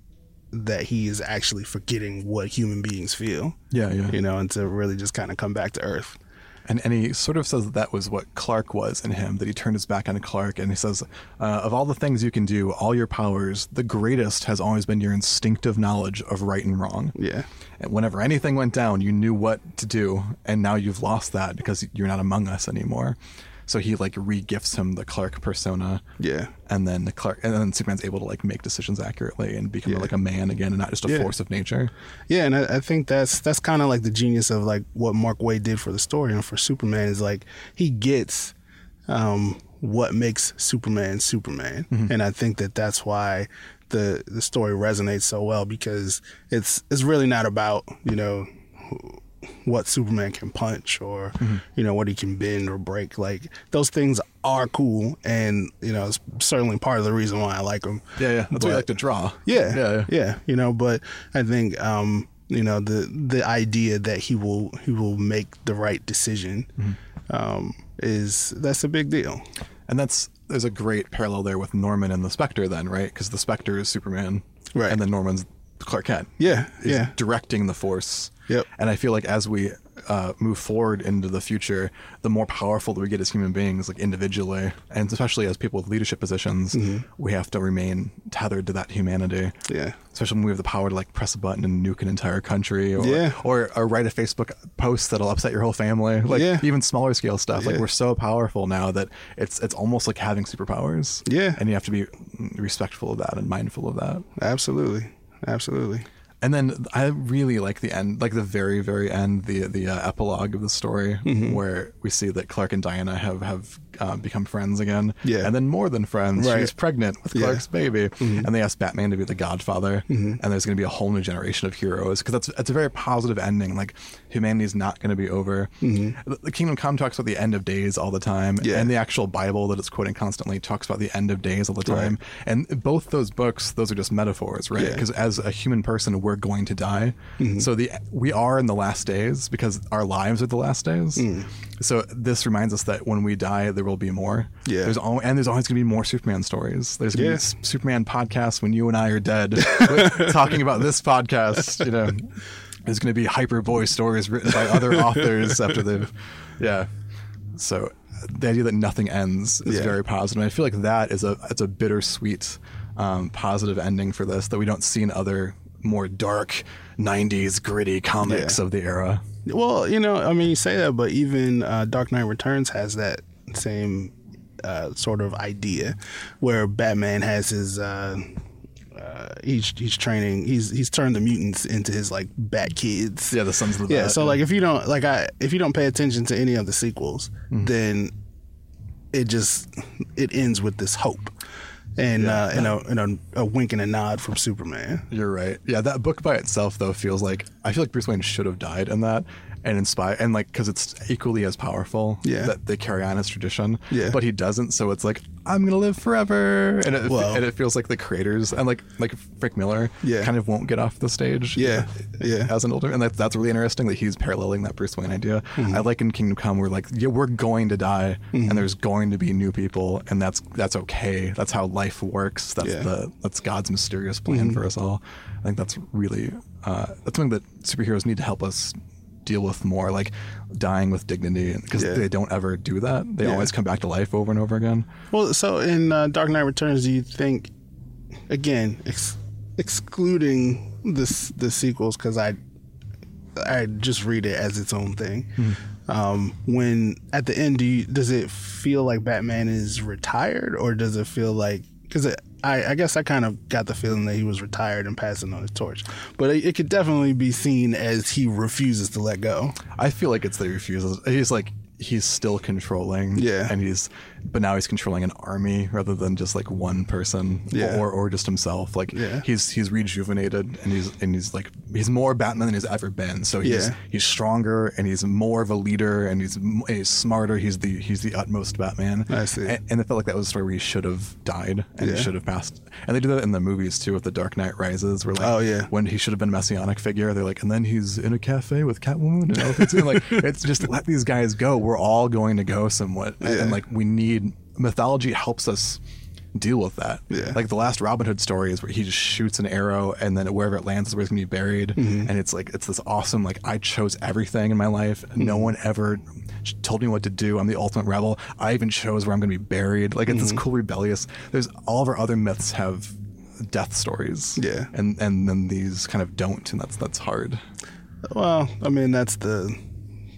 S3: that he is actually forgetting what human beings feel.
S1: Yeah, yeah.
S3: You know, and to really just kind of come back to earth.
S1: And, and he sort of says that that was what Clark was in him, that he turned his back on Clark. And he says, uh, of all the things you can do, all your powers, the greatest has always been your instinctive knowledge of right and wrong.
S3: Yeah,
S1: And whenever anything went down, you knew what to do. And now you've lost that because you're not among us anymore. So he like re-gifts him the Clark persona.
S3: yeah,
S1: And then the Clark, and then Superman's able to like make decisions accurately and become
S3: Yeah.
S1: like a man again and not just a
S3: Yeah.
S1: force of nature.
S3: yeah, and I, I think that's that's kind of like the genius of like what Mark Waid did for the story and for Superman is like he gets um, what makes Superman Superman, and I think that that's why the the story resonates so well because it's it's really not about you know what Superman can punch or
S1: Mm-hmm.
S3: you know what he can bend or break. Like those things are cool, and you know it's certainly part of the reason why I like him.
S1: Yeah, yeah. That's what
S3: But-
S1: like to draw.
S3: Yeah,
S1: yeah,
S3: yeah, You know, but I think um, you know the the idea that he will he will make the right decision
S1: Mm-hmm.
S3: um, is that's a big deal.
S1: And that's there's a great parallel there with Norman and the Spectre, then, right? Because the Spectre is Superman,
S3: Right.
S1: And then Norman's Clark Kent.
S3: Yeah,
S1: He's
S3: yeah.
S1: directing the Force.
S3: Yep.
S1: And I feel like as we uh, move forward into the future, the more powerful that we get as human beings, like individually, and especially as people with leadership positions,
S3: Mm-hmm.
S1: we have to remain tethered to that humanity.
S3: Yeah.
S1: Especially when we have the power to like press a button and nuke an entire country, or
S3: Yeah.
S1: or, or write a Facebook post that'll upset your whole family. Like
S3: Yeah.
S1: even smaller scale stuff. Like we're so powerful now that it's it's almost like having superpowers.
S3: Yeah.
S1: And you have to be respectful of that and mindful of that.
S3: Absolutely, absolutely.
S1: And then I really like the end, like the very, very end, the the uh, epilogue of the story,
S3: Mm-hmm.
S1: where we see that Clark and Diana have have uh, become friends again.
S3: Yeah.
S1: and then more than friends.
S3: Right.
S1: She's pregnant with
S3: Yeah. Mm-hmm.
S1: Clark's baby, and they ask Batman to be the Godfather. And there's going to be a whole new generation of heroes because that's it's a very positive ending. Like humanity's not going to be over. The, the Kingdom Come talks about the end of days all the time,
S3: Mm-hmm. Yeah.
S1: and the actual Bible that it's quoting constantly talks about the end of days all the time. And both those books, those are just metaphors, right?
S3: Yeah.
S1: Because as a human person, we're going to die.
S3: Mm-hmm.
S1: So the we are in the last days because our lives are the last days.
S3: Mm.
S1: So this reminds us that when we die, there will be more.
S3: Yeah.
S1: There's al- and there's always going to be more Superman stories. There's going to
S3: Yeah.
S1: be Superman podcasts when you and I are dead, <laughs> <laughs> talking about this podcast. You know, there's going to be Hyperboy stories written by other <laughs> authors after they've, yeah. So the idea that nothing ends is
S3: Yeah.
S1: very positive. And I feel like that is a it's a bittersweet, um, positive ending for this that we don't see in other more dark '90s gritty comics
S3: Yeah.
S1: of the era.
S3: Well, you know, I mean, you say that, but even uh, Dark Knight Returns has that same uh, sort of idea, where Batman has his. Uh, uh, he's he's training. He's he's turned the mutants into his like Bat kids.
S1: Yeah, the Sons of the
S3: Yeah.
S1: Bat,
S3: So
S1: yeah.
S3: like, if you don't like, I if you don't pay attention to any of the sequels,
S1: Mm-hmm.
S3: then it just it ends with this hope, and uh, and, a, and a, a wink and a nod from Superman.
S1: You're right. Yeah, that book by itself though feels like I feel like Bruce Wayne should have died in that and inspire and like because it's equally as powerful.
S3: Yeah.
S1: that they carry on his tradition.
S3: Yeah.
S1: but he doesn't. So it's like I'm gonna live forever, and it and it feels like the creators and like like Frank Miller.
S3: Yeah.
S1: kind of won't get off the stage.
S3: Yeah. <laughs> Yeah.
S1: as an older, and that, that's really interesting that he's paralleling that Bruce Wayne idea.
S3: Mm-hmm.
S1: I like in Kingdom Come, we're like, yeah, we're going to die, and there's going to be new people, and that's that's okay. That's how life works. That's
S3: Yeah. Mm-hmm.
S1: the that's God's mysterious plan for us all. I think that's really uh, that's something that superheroes need to help us deal with more, like dying with dignity, because
S3: Yeah.
S1: they don't ever do that. They
S3: Yeah.
S1: always come back to life over and over again.
S3: Well, so in uh, Dark Knight Returns, do you think, again, ex- excluding this the sequels, because I I just read it as its own thing. Um, when at the end, do you, does it feel like Batman is retired, or does it feel like because I, I guess I kind of got the feeling that he was retired and passing on his torch, but it, it could definitely be seen as he refuses to let go.
S1: I feel like it's that he refuses. He's like he's still controlling.
S3: Yeah.
S1: And he's but now he's controlling an army rather than just like one person
S3: Yeah.
S1: or or just himself. Like
S3: Yeah.
S1: he's he's rejuvenated and he's and he's like he's more Batman than he's ever been. So he's
S3: Yeah.
S1: he's stronger and he's more of a leader and he's he's smarter. He's the he's the utmost Batman.
S3: I see.
S1: And, and I felt like that was a story where he should have died and he should have passed. And they do that in the movies too with the Dark Knight Rises where like
S3: Oh, yeah.
S1: when he should have been a messianic figure. They're like, and then he's in a cafe with Catwoman and and like, it's just let these guys go. We're all going to go somewhat, and, like we need mythology helps us deal with that.
S3: Yeah.
S1: Like the last Robin Hood story is where he just shoots an arrow and then wherever it lands is where it's gonna be buried.
S3: Mm-hmm.
S1: And it's like it's this awesome like I chose everything in my life. No
S3: Mm-hmm.
S1: one ever told me what to do. I'm the ultimate rebel. I even chose where I'm gonna be buried. Like it's
S3: Mm-hmm.
S1: this cool rebellious. There's all of our other myths have death stories.
S3: Yeah.
S1: And and then these kind of don't, and that's that's hard.
S3: Well, I mean that's the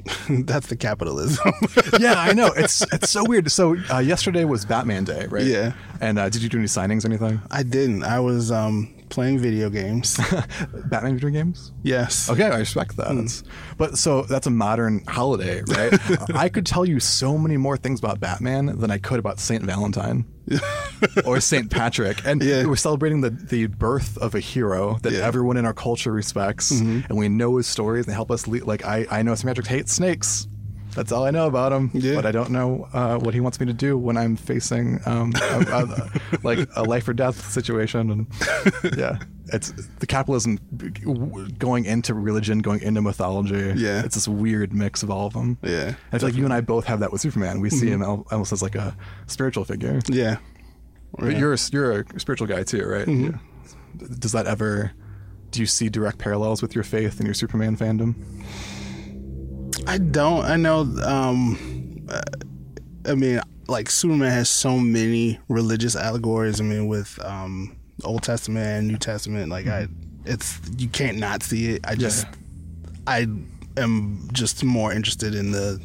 S3: <laughs> that's the capitalism. <laughs>
S1: yeah, I know. It's it's so weird. So uh, yesterday was Batman Day, right?
S3: Yeah.
S1: And uh, did you do any signings or anything?
S3: I didn't. I was um, playing video games. <laughs>
S1: Batman video games?
S3: yes.
S1: Okay, I respect that. It's- but so that's a modern holiday, right? I could tell you so many more things about Batman than I could about Saint Valentine. <laughs> or Saint Patrick, and
S3: Yeah.
S1: we're celebrating the the birth of a hero that
S3: Yeah. Mm-hmm.
S1: everyone in our culture respects, and we know his stories. and help us. Le- like I, I know Saint Patrick hates snakes. That's all I know about him.
S3: Yeah.
S1: But I don't know uh, what he wants me to do when I'm facing um, a, a- like a life or death situation. And <laughs> yeah, it's the capitalism going into religion, going into mythology.
S3: Yeah.
S1: it's this weird mix of all of them.
S3: Yeah,
S1: I feel like you and I both have that with Superman. We
S3: Mm-hmm.
S1: see him almost as like a spiritual figure.
S3: Yeah.
S1: But you're a, you're a spiritual guy too, right?
S3: Mm-hmm.
S1: Yeah. Does that ever? Do you see direct parallels with your faith and your Superman fandom?
S3: I don't. I know. Um, uh, I mean, like Superman has so many religious allegories. I mean, with um, Old Testament and New Testament, like I, it's you can't not see it. I just, I am just more interested in the.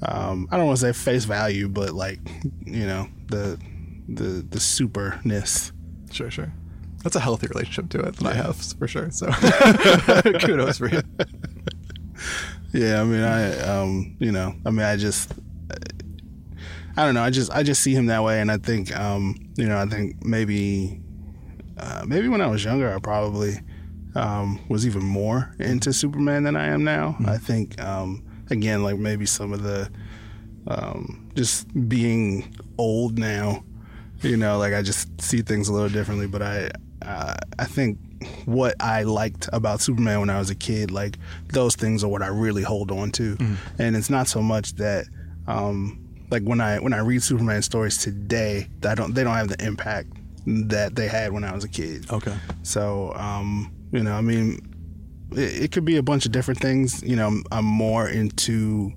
S3: Um, I don't want to say face value, but like, you know, the the the superness.
S1: Sure, sure. That's a healthy relationship to it that I have for sure. So <laughs> kudos for you.
S3: Yeah, I mean, I, um, you know, I mean, I just, I don't know, I just, I just see him that way, and I think, um, you know, I think maybe, uh, maybe when I was younger, I probably um, was even more into Superman than I am now. I think, um, again, like maybe some of the, um, just being old now, you know, like I just see things a little differently. But I, uh, I think what I liked about Superman when I was a kid, like those things are what I really hold on to, and it's not so much that, um, like when I when I read Superman stories today, I don't they don't have the impact that they had when I was a kid.
S1: Okay.
S3: So, um, you know, I mean, it, it could be a bunch of different things. You know, I'm, I'm more into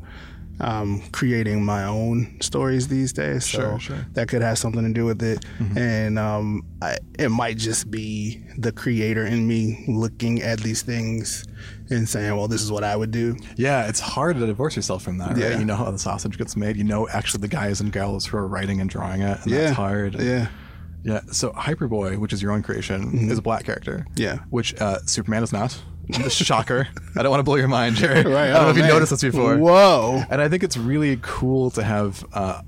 S3: um, creating my own stories these days. So
S1: Sure,
S3: that could have something to do with it. And um, I, it might just be the creator in me looking at these things and saying, well, this is what I would do.
S1: Yeah, it's hard to divorce yourself from that, right?
S3: Yeah.
S1: You know how the sausage gets made. You know actually the guys and gals who are writing and drawing it, and
S3: yeah.
S1: that's hard.
S3: Yeah.
S1: Yeah. So Hyperboy, which is your own creation, is a black character.
S3: Mm-hmm. Yeah.
S1: Which uh, Superman is not. <laughs> Shocker. I don't want to blow your mind, Jerry. <laughs>
S3: Right.
S1: I don't know
S3: Oh,
S1: if you noticed this before.
S3: Whoa.
S1: And I think it's really cool to have uh,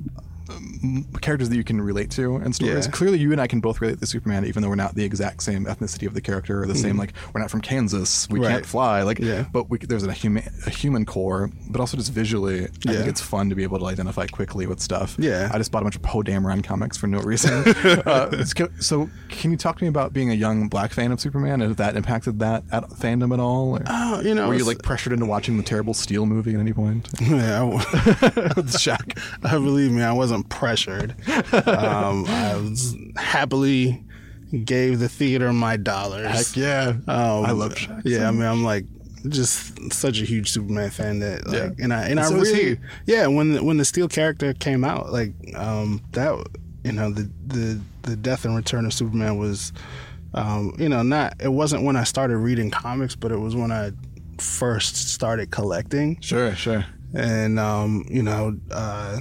S1: characters that you can relate to and stories.
S3: Yeah.
S1: Clearly, you and I can both relate to Superman, even though we're not the exact same ethnicity of the character or the same. Like, we're not from Kansas. We
S3: Mm-hmm. Right.
S1: can't fly. Like,
S3: Yeah.
S1: but we, there's a human a human core. But also just visually, I think it's fun to be able to identify quickly with stuff.
S3: Yeah.
S1: I just bought a bunch of Poe Dameron comics for no <laughs> reason. uh, so- can you talk to me about being a young black fan of Superman and if that impacted that at fandom at all? Or
S3: Oh, you know,
S1: were you like pressured into watching the terrible Steel movie at any point? <laughs>
S3: Yeah, I- <laughs>
S1: Shaq.
S3: I believe me, I wasn't pressured. Um, <laughs> I was happily gave the theater my dollars.
S1: Heck yeah.
S3: Um,
S1: I love Shaq.
S3: Yeah, I mean, I'm like just such a huge Superman fan that like,
S1: Yeah.
S3: and I and I
S1: So
S3: really, yeah. When the, when the Steel character came out, like um, that, you know, the the the death and return of Superman was, um, you know, not it wasn't when I started reading comics, but it was when I first started collecting
S1: Sure, sure.
S3: and um, you know, uh,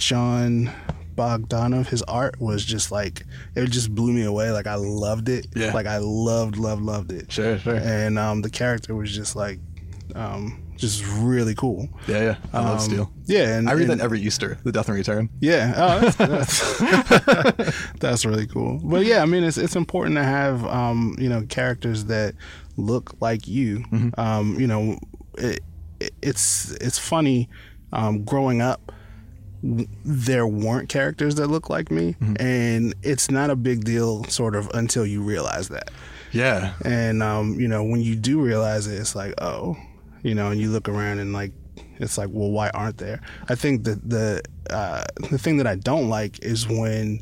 S3: Jon Bogdanove, his art was just like it just blew me away. Like I loved it.
S1: Yeah.
S3: Like I loved, loved, loved it.
S1: Sure, sure.
S3: And um, the character was just like, um, just really cool.
S1: Yeah, yeah. I love
S3: Um,
S1: Steel.
S3: Yeah, and
S1: I read
S3: and-
S1: that every Easter, The Death and Return.
S3: yeah, oh, that's, <laughs> that's, <laughs> that's really cool. But yeah, I mean, it's it's important to have um, you know characters that look like you. Um, you know, it, it, it's it's funny. Um, growing up, there weren't characters that look like me, and it's not a big deal, sort of, until you realize that.
S1: Yeah.
S3: And um, you know, when you do realize it, it's like, oh, you know, and you look around and like, it's like, well, why aren't there? I think that the uh, the thing that I don't like is when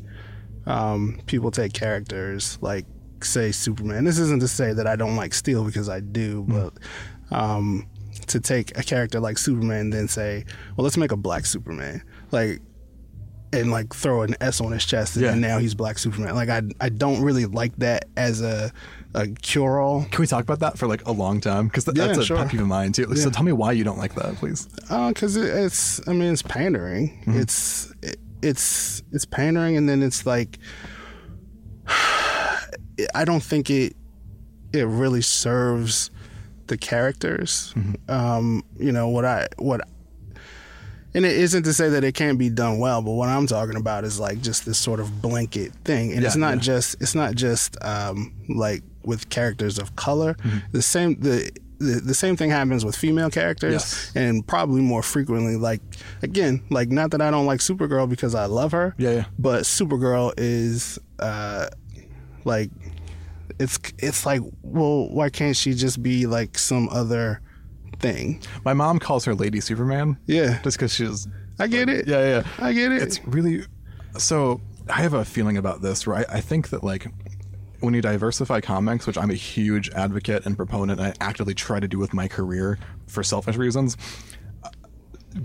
S3: um, people take characters like, say, Superman. This isn't to say that I don't like Steel because I do, but um, to take a character like Superman and then say, well, let's make a black Superman, like. And like throw an S on his chest, and
S1: Yeah.
S3: now he's Black Superman. Like I, I don't really like that as a, a cure all.
S1: Can we talk about that for like a long time? Because
S3: Yeah,
S1: that's a
S3: sure.
S1: pet peeve of mine too. So
S3: Yeah.
S1: tell me why you don't like that, please.
S3: Uh, because it, it's I mean it's pandering. Mm-hmm. It's it, it's it's pandering, and then it's like <sighs> I don't think it it really serves the characters. Mm-hmm. Um, you know what I what and it isn't to say that it can't be done well, but what I'm talking about is like just this sort of blanket thing, and it's not
S1: yeah.
S3: just it's not just um, like with characters of color.
S1: Mm-hmm.
S3: The same the, the the same thing happens with female characters,
S1: Yes.
S3: and probably more frequently. Like again, like not that I don't like Supergirl because I love her,
S1: Yeah, yeah.
S3: but Supergirl is uh, like it's it's like well, why can't she just be like some other thing?
S1: My mom calls her Lady Superman.
S3: Yeah.
S1: Just because she's.
S3: I get it.
S1: Yeah, yeah.
S3: I get it.
S1: It's really. So I have a feeling about this, right? I think that, like, when you diversify comics, which I'm a huge advocate and proponent, and I actively try to do with my career for selfish reasons, uh,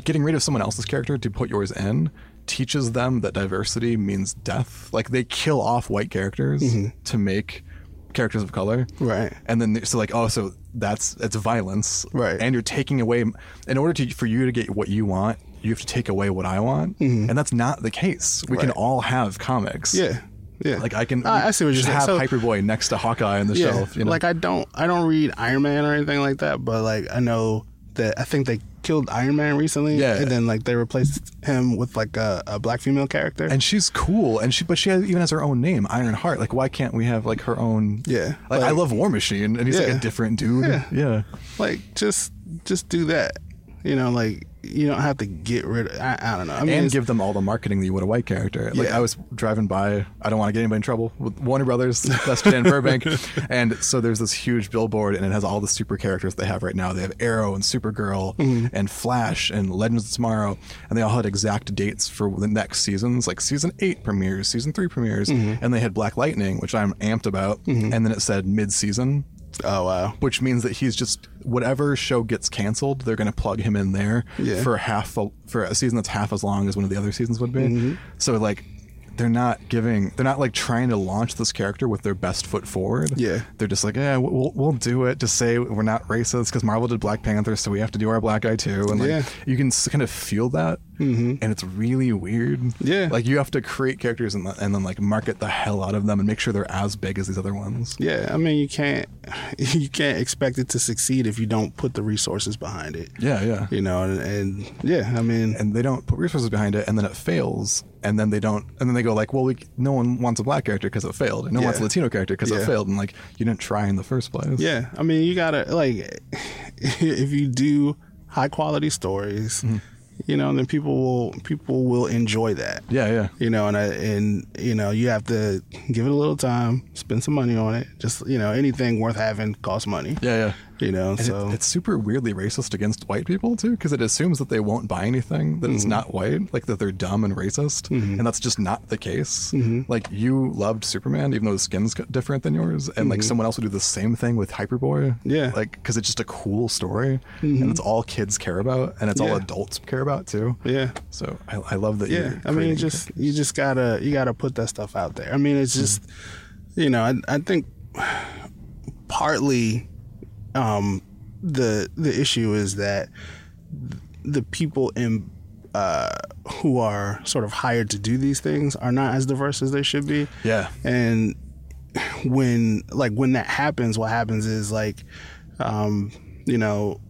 S1: getting rid of someone else's character to put yours in teaches them that diversity means death. Like, they kill off white characters to make characters of color.
S3: Right.
S1: And then, so like, oh, so that's, it's violence.
S3: Right.
S1: And you're taking away, in order to, for you to get what you want, you have to take away what I want. Mm-hmm. And that's not the case. We can all have comics.
S3: Yeah. Yeah.
S1: Like I can,
S3: I, I see what you're
S1: just
S3: saying.
S1: have
S3: So-
S1: Hyperboy next to Hawkeye on the
S3: yeah.
S1: shelf. You know?
S3: Like I don't I don't read Iron Man or anything like that, but like I know that I think they killed Iron Man recently.
S1: Yeah.
S3: And then like they replaced him with like a, a black female character.
S1: and she's cool, and she, but she has, even has her own name, Iron Heart. Like, why can't we have like her own?
S3: Yeah.
S1: Like, I love War Machine, and he's like a different dude.
S3: Yeah.
S1: yeah.
S3: like just just do that. You know, like you don't have to get rid of I, I don't know. I mean
S1: and give them all the marketing that you would a white character. Like
S3: Yeah.
S1: I was driving by, I don't want to get anybody in trouble with Warner Brothers, Best in Burbank, <laughs> and so there's this huge billboard, and it has all the super characters they have right now. They have Arrow and Supergirl
S3: Mm-hmm.
S1: and Flash and Legends of Tomorrow, and they all had exact dates for the next seasons. Like season eight premieres, season three premieres,
S3: Mm-hmm.
S1: and they had Black Lightning, which I'm amped about, and then it said mid season
S3: Oh wow.
S1: which means that he's just whatever show gets canceled, they're going to plug him in there
S3: Yeah.
S1: for half a, for a season that's half as long as one of the other seasons would be.
S3: Mm-hmm.
S1: So like they're not giving they're not like trying to launch this character with their best foot forward.
S3: Yeah.
S1: They're just like, "Yeah, we'll we'll do it to say we're not racist cuz Marvel did Black Panther, so we have to do our black guy too." And like
S3: Yeah.
S1: you can kind of feel that. Mm-hmm. And it's really weird.
S3: Yeah.
S1: Like you have to create characters and, and then like market the hell out of them and make sure they're as big as these other ones.
S3: Yeah, I mean you can't <laughs> you can't expect it to succeed if you don't put the resources behind it.
S1: Yeah, yeah.
S3: You know, and, and yeah, I mean
S1: and they don't put resources behind it, and then it fails, and then they don't, and then they go like, well, we, no one wants a black character because it failed, and no one wants a Latino character because it failed, and like you didn't try in the first place.
S3: Yeah, I mean, you gotta like <laughs> if you do high quality stories,
S1: Mm-hmm.
S3: You know, and then people will people will enjoy that.
S1: yeah, yeah.
S3: You know, and I, and you know, you have to give it a little time, spend some money on it. Just you know, anything worth having costs money.
S1: Yeah, yeah.
S3: You know,
S1: And
S3: so
S1: it, it's super weirdly racist against white people too, because it assumes that they won't buy anything that
S3: Mm-hmm.
S1: is not white, like that they're dumb and racist, and that's just not the case.
S3: Mm-hmm.
S1: Like you loved Superman, even though his skin's different than yours, and like someone else would do the same thing with Hyperboy.
S3: Mm-hmm. Yeah. Mm-hmm.
S1: like because it's just a cool story, and it's all kids care about, and it's all adults care about too.
S3: yeah.
S1: So I, I love that.
S3: yeah i mean just you just gotta you gotta put that stuff out there i mean it's just you know I, I think partly um the the issue is that the people in uh who are sort of hired to do these things are not as diverse as they should be
S1: Yeah.
S3: and when like when that happens what happens is like um you know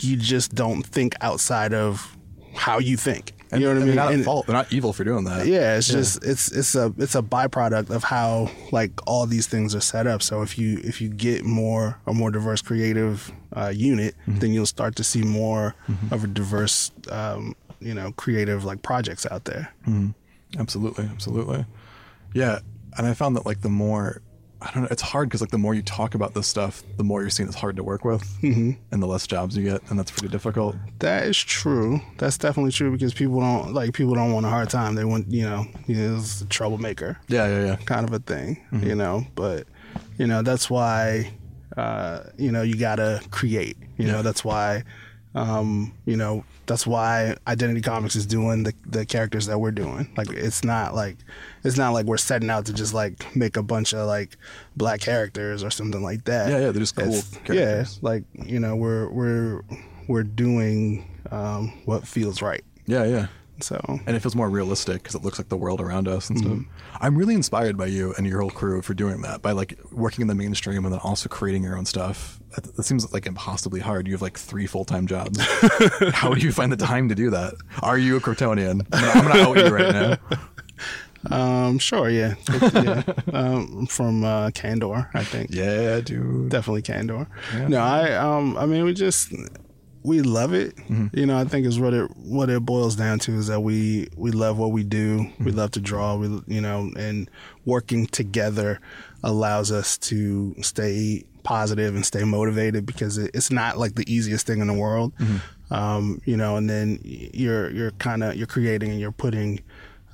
S3: you just don't think outside of how you think
S1: And,
S3: you know what I mean?
S1: They're not
S3: And-
S1: fault. They're not evil for doing that.
S3: yeah, it's just it's it's a it's a byproduct of how like all these things are set up. So if you if you get more a more diverse creative uh, unit,
S1: Mm-hmm.
S3: then you'll start to see more of a diverse um, you know creative like projects out there.
S1: Absolutely, absolutely. Yeah, and I found that like the more I don't know, it's hard because like the more you talk about this stuff, the more you're seeing it's hard to work with, mm-hmm. and the less jobs you get, and that's pretty difficult.
S3: That is true. That's definitely true because people don't like people don't want a hard time. They want you know, you know it's a troublemaker.
S1: Yeah, yeah, yeah.
S3: kind of a thing, you know. But you know that's why uh, you know you gotta create. You know that's why um, you know that's why Identity Comics is doing the the characters that we're doing. Like it's not like it's not like we're setting out to just like make a bunch of like black characters or something like that.
S1: Yeah, yeah, they're just cool
S3: It's-
S1: characters.
S3: Yeah, like you know we're we're we're doing um, what feels right.
S1: Yeah, yeah.
S3: So
S1: and it feels more realistic because it looks like the world around us and
S3: Mm-hmm.
S1: stuff. I'm really inspired by you and your whole crew for doing that by like working in the mainstream and then also creating your own stuff. That, that seems like impossibly hard. You have like three full time jobs. <laughs> How do you find the time to do that? Are you a Kryptonian? I'm gonna, out you right now. <laughs>
S3: um, sure, yeah, yeah. <laughs> um, from uh, Kandor, I think.
S1: Yeah, dude.
S3: definitely Kandor. No, I um I mean we just we love it. You know, I think is what it what it boils down to is that we we love what we do. We love to draw. We you know, and working together allows us to stay positive and stay motivated because it, it's not like the easiest thing in the world. Um, you know, and then you're you're kind of you're creating and you're putting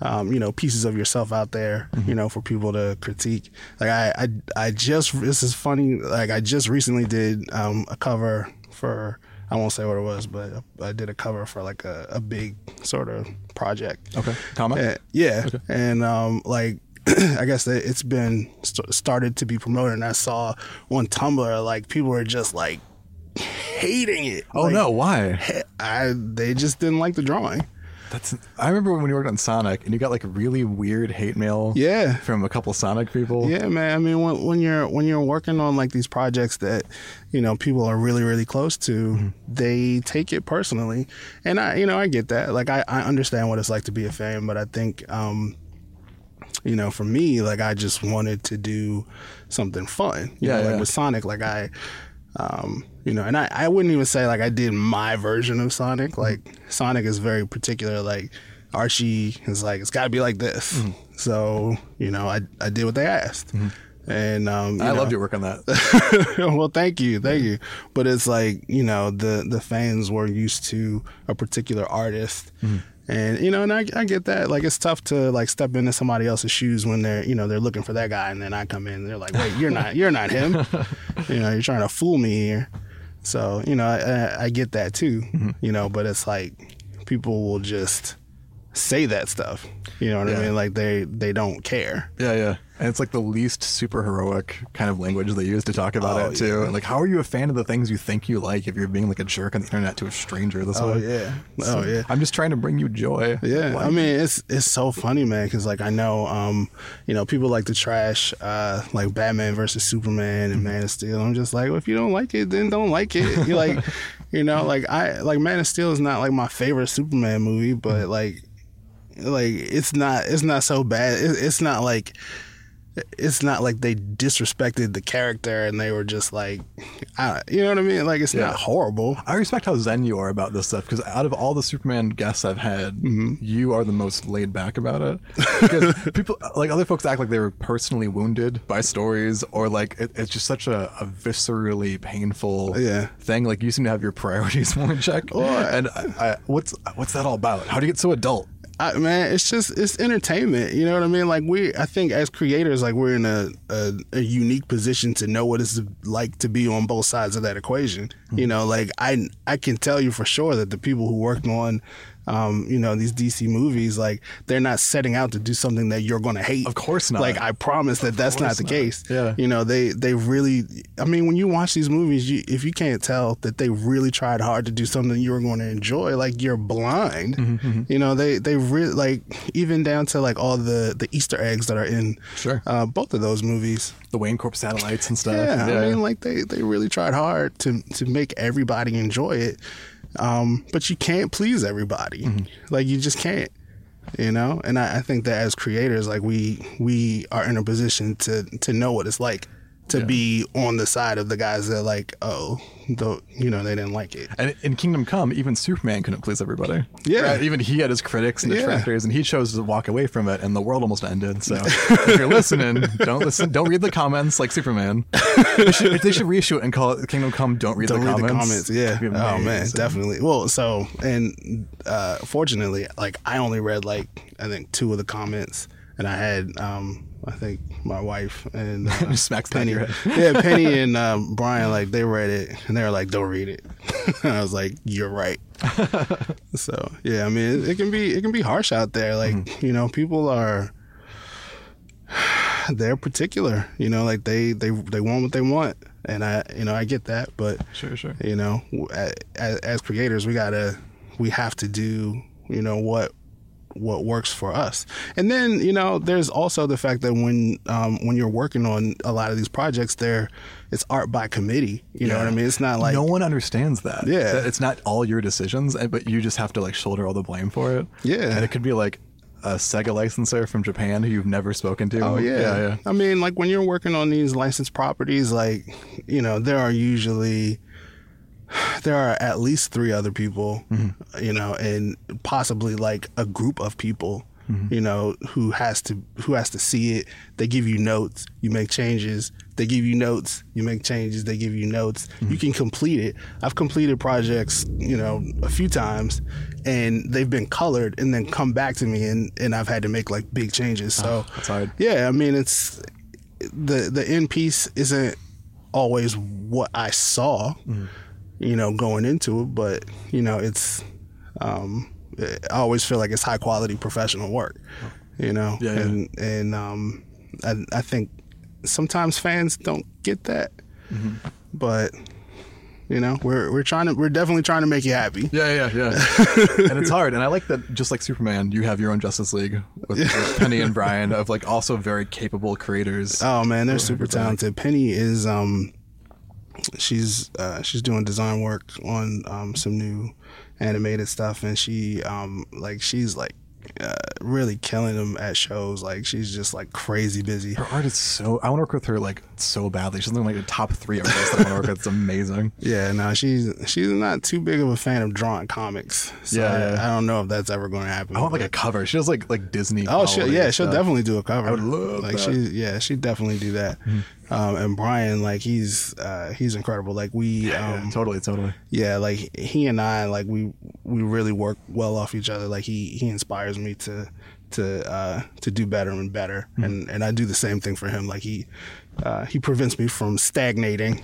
S3: um, you know, pieces of yourself out there, you know, for people to critique. Like I, I, I just this is funny. Like I just recently did um, a cover for I won't say what it was, but I did a cover for like a, a big sort of project.
S1: Okay. Comic?
S3: Uh, yeah, and um, like <clears throat> I guess it's been st- started to be promoted, and I saw on Tumblr like people were just like hating it.
S1: Oh
S3: Like,
S1: no, why?
S3: I they just didn't like the drawing.
S1: That's. I remember when you worked on Sonic and you got like really weird hate mail.
S3: Yeah.
S1: From a couple Sonic people.
S3: Yeah, man. I mean, when, when you're when you're working on like these projects that you know people are really really close to, they take it personally, and I you know I get that. Like I, I understand what it's like to be a fan, but I think um, you know for me like I just wanted to do something fun. You
S1: Yeah,
S3: know, like
S1: yeah.
S3: with Sonic, like I. Um, you know, and I, I wouldn't even say like I did my version of Sonic.
S1: Mm-hmm.
S3: Like Sonic is very particular. Like Archie is like it's got to be like this.
S1: Mm-hmm.
S3: So you know, I I did what they asked, and um,
S1: I
S3: know-
S1: loved your work on that. <laughs>
S3: well, thank you, thank you. But it's like you know the the fans were used to a particular artist, and you know, and I, I get that. Like it's tough to like step into somebody else's shoes when they're you know they're looking for that guy, and then I come in, and they're like, wait, you're not, you're not him. <laughs> you know, you're trying to fool me here. So you know, I, I, get that too. Mm-hmm. You know, but it's like people will just say that stuff. You know what
S1: Yeah.
S3: I mean? Like they they don't care.
S1: Yeah, yeah. And it's like the least super heroic kind of language they use to talk about
S3: Oh,
S1: it too. And like how are you a fan of the things you think you like if you're being like a jerk on the internet to a stranger this
S3: Oh yeah, oh yeah.
S1: I'm just trying to bring you joy.
S3: Yeah,
S1: Why-
S3: I mean it's it's so funny, man, because like I know, um, you know, people like to trash uh, like Batman versus Superman and Man of Steel. I'm just like, well, if you don't like it, then don't like it. You <laughs> like, you know, like I like Man of Steel is not like my favorite Superman movie, but like, like it's not it's not so bad. It, it's not like it's not like they disrespected the character and they were just like, I, you know what I mean? Like it's
S1: Yeah.
S3: not horrible.
S1: I respect how zen you are about this stuff because out of all the Superman guests I've had,
S3: Mm-hmm.
S1: you are the most laid back about it. <laughs> Because people, like other folks, act like they were personally wounded by stories, or like it, it's just such a, a viscerally painful
S3: Yeah.
S1: thing. Like you seem to have your priorities <laughs> more in check. and I, I, what's what's that all about? How do you get so adult?
S3: I, man, it's just it's entertainment. You know what I mean? Like we, I think as creators, like we're in a, a, a unique position to know what it's like to be on both sides of that equation. You hmm. know, like I I can tell you for sure that the people who worked on, um, you know, these DC movies, like they're not setting out to do something that you're going to hate.
S1: Of course not.
S3: Like I promise that that's not the
S1: not.
S3: case.
S1: Yeah.
S3: You know, they they really. I mean, when you watch these movies, you, if you can't tell that they really tried hard to do something you were going to enjoy, like you're blind.
S1: Mm-hmm,
S3: You know, they they really like even down to like all the the Easter eggs that are in
S1: Sure.
S3: uh, both of those movies.
S1: The Wayne Corp satellites and stuff.
S3: Yeah, I mean, like they they really tried hard to to make everybody enjoy it. Um, but you can't please everybody. Like you just can't. You know, and I, I think that as creators, like we we are in a position to to know what it's like to be on the side of the guys that like, oh, the, you know, they didn't like it.
S1: And in Kingdom Come, even Superman couldn't please everybody.
S3: Yeah.
S1: Right? Even he had his critics and
S3: Yeah.
S1: detractors, and he chose to walk away from it, and the world almost ended. So <laughs> if you're listening, don't listen. Don't read the comments like Superman. They should, they should reissue it and call it Kingdom Come. Don't read,
S3: Don't
S1: the,
S3: read
S1: comments.
S3: the comments. Yeah. Oh man, definitely. Well, so and uh, fortunately, like I only read like I think two of the comments, and I had um, I think my wife and <laughs> uh,
S1: smacks
S3: Penny. <laughs> yeah, Penny <laughs> and um, Brian like they read it and they were like, "Don't read it." I was like, "You're right." so yeah, I mean, it, it can be it can be harsh out there. Like
S1: Mm-hmm.
S3: you know, people are <sighs> they're particular. You know, like they they they want what they want, and I you know I get that, but
S1: Sure, sure.
S3: you know, as, as creators, we gotta we have to do you know what what works for us. And then you know, there's also the fact that when um, when you're working on a lot of these projects, there it's art by committee. You know what I mean? It's not like
S1: no one understands that.
S3: Yeah.
S1: That it's not all your decisions, but you just have to like shoulder all the blame for it.
S3: Yeah.
S1: and it could be like a Sega licensor from Japan who you've never spoken to.
S3: Oh yeah.
S1: yeah, yeah.
S3: I mean, like when you're working on these licensed properties, like you know, there are usually there are at least three other people,
S1: Mm-hmm.
S3: you know, and possibly like a group of people,
S1: Mm-hmm.
S3: you know, who has to who has to see it. They give you notes, you make changes. They give you notes, you make changes. They give you notes.
S1: Mm-hmm.
S3: You can complete it. I've completed projects, you know, a few times, and they've been colored and then come back to me, and and I've had to make like big changes. So
S1: hard.
S3: yeah, I mean, it's the the end piece isn't always what I saw,
S1: Mm-hmm.
S3: You know, going into it, but you know, it's um, I always feel like it's high quality professional work, you know,
S1: Yeah, yeah.
S3: and and um, I I think sometimes fans don't get that,
S1: Mm-hmm.
S3: but. You know, we're we're trying to we're definitely trying to make you happy.
S1: Yeah, yeah, yeah. <laughs> and it's hard. And I like that just like Superman, you have your own Justice League with, with <laughs> Penny and Brian of like also very capable creators.
S3: Oh man, they're super talented. Penny is um she's uh she's doing design work on um some new animated stuff and she um like she's like uh, really killing them at shows like she's just like crazy busy
S1: her art is so I want to work with her like so badly. She's in like the top three artists that I want to work with. It's amazing. <laughs>
S3: yeah no she's she's not too big of a fan of drawing comics so
S1: Yeah,
S3: I,
S1: yeah.
S3: I don't know if that's ever going to happen
S1: I want like a cover. She does like like Disney.
S3: Oh, she, yeah, she'll definitely do a cover.
S1: I would love
S3: like
S1: that. Mm-hmm.
S3: she, yeah, she definitely do that. Um, and Brian, like he's uh, he's incredible. Like we, um,
S1: Yeah, totally, totally.
S3: yeah, like he and I, like we we really work well off each other. Like he he inspires me to to uh, to do better and better, and and I do the same thing for him. Like he uh, he prevents me from stagnating.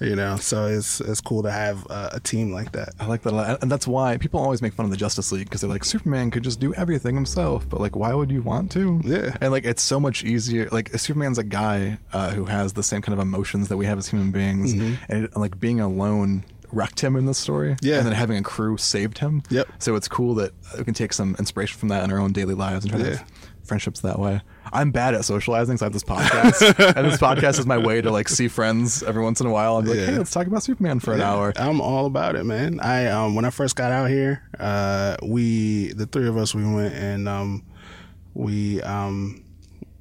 S3: You know, so it's it's cool to have uh, a team like that.
S1: I like that a lot. And that's why people always make fun of the Justice League because they're like, Superman could just do everything himself. But like, why would you want to?
S3: Yeah.
S1: And like, it's so much easier. Like, Superman's a guy uh, who has the same kind of emotions that we have as human beings. And it, like, being alone wrecked him in this story.
S3: Mm-hmm. Yeah.
S1: And then having a crew saved him.
S3: Yep.
S1: So it's cool that we can take some inspiration from that in our own daily lives and try to
S3: Yeah.
S1: have friendships that way. I'm bad at socializing, so I have this podcast. <laughs> and this podcast is my way to like see friends every once in a while I'm like,
S3: Yeah.
S1: hey, let's talk about Superman for an hour.
S3: I'm all about it, man. I um when I first got out here, uh we the three of us we went and um we um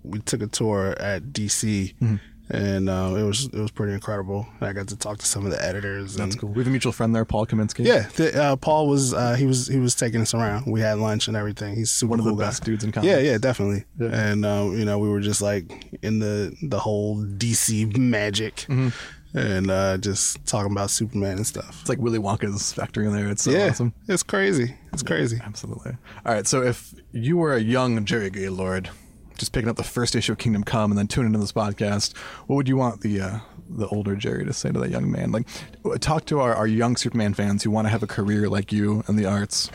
S3: we took a tour at DC
S1: Mm-hmm.
S3: And um it was it was pretty incredible. I got to talk to some of the editors
S1: That's
S3: and
S1: cool. We have a mutual friend there, Paul Kaminski.
S3: yeah, the, uh, Paul was uh, he was he was taking us around. We had lunch and everything. He's super
S1: One of the
S3: cool guy.
S1: best dudes in comics.
S3: Yeah, yeah, definitely.
S1: Yeah.
S3: And um, you know, we were just like in the the whole DC magic,
S1: Mm-hmm.
S3: and uh, just talking about Superman and stuff.
S1: It's like Willy Wonka's factory in there. It's so
S3: yeah,
S1: awesome.
S3: it's crazy. It's crazy.
S1: Absolutely. All right. So if you were a young Jerry Gaylord, just picking up the first issue of Kingdom Come and then tuning into this podcast, what would you want the uh, the older Jerry to say to that young man? Like, talk to our, our young Superman fans who want to have a career like you in the arts.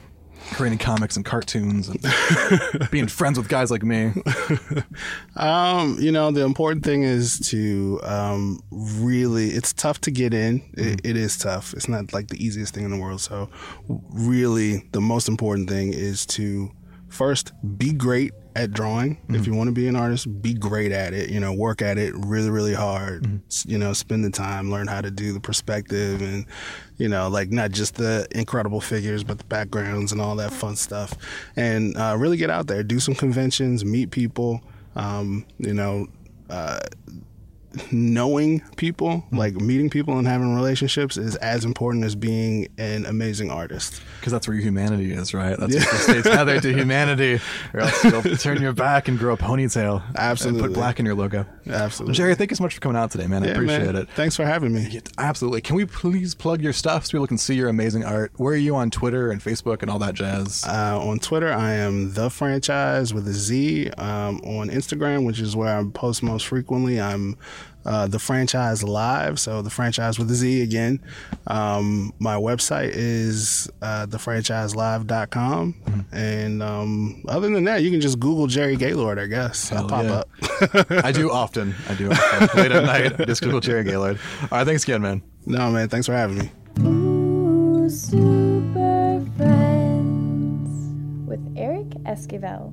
S1: Creating comics and cartoons and <laughs> being friends with guys like me. <laughs>
S3: Um, you know, the important thing is to um, really. It's tough to get in. It, it is tough. It's not like the easiest thing in the world. So, really, the most important thing is to first be great at drawing. If you want to be an artist, be great at it. You know, work at it really, really hard. S- You know, spend the time, learn how to do the perspective, and you know, like not just the incredible figures, but the backgrounds and all that fun stuff. And uh, really get out there, do some conventions, meet people. Um, you know, uh, knowing people, like meeting people and having relationships, is as important as being an amazing artist.
S1: Because that's where your humanity is, right? That's what the states <laughs> tether to humanity, or else you'll <laughs> turn your back and grow a ponytail. And
S3: Absolutely.
S1: put black in your logo.
S3: Absolutely.
S1: Jerry, thank you so much for coming out today, man. I
S3: Yeah,
S1: appreciate
S3: man.
S1: it.
S3: Thanks for having me.
S1: Yeah, Absolutely. Can we please plug your stuff so people can see your amazing art? Where are you on Twitter and Facebook and all that jazz?
S3: Uh, on Twitter, I am the franchise with a Z. Um, on Instagram, which is where I post most frequently, I'm uh, the franchise live. So the franchise with a Z again. Um, my website is uh, thefranchizelive.com. And um, other than that, you can just Google Jerry Gaylord, I guess. I'll pop
S1: yeah.
S3: up. <laughs>
S1: I do often. I do often. <laughs> Late at night, just Google Jerry Gaylord. All right, thanks again, man.
S3: no, man, thanks for having me.
S2: Ooh, super friends with Eric Esquivel.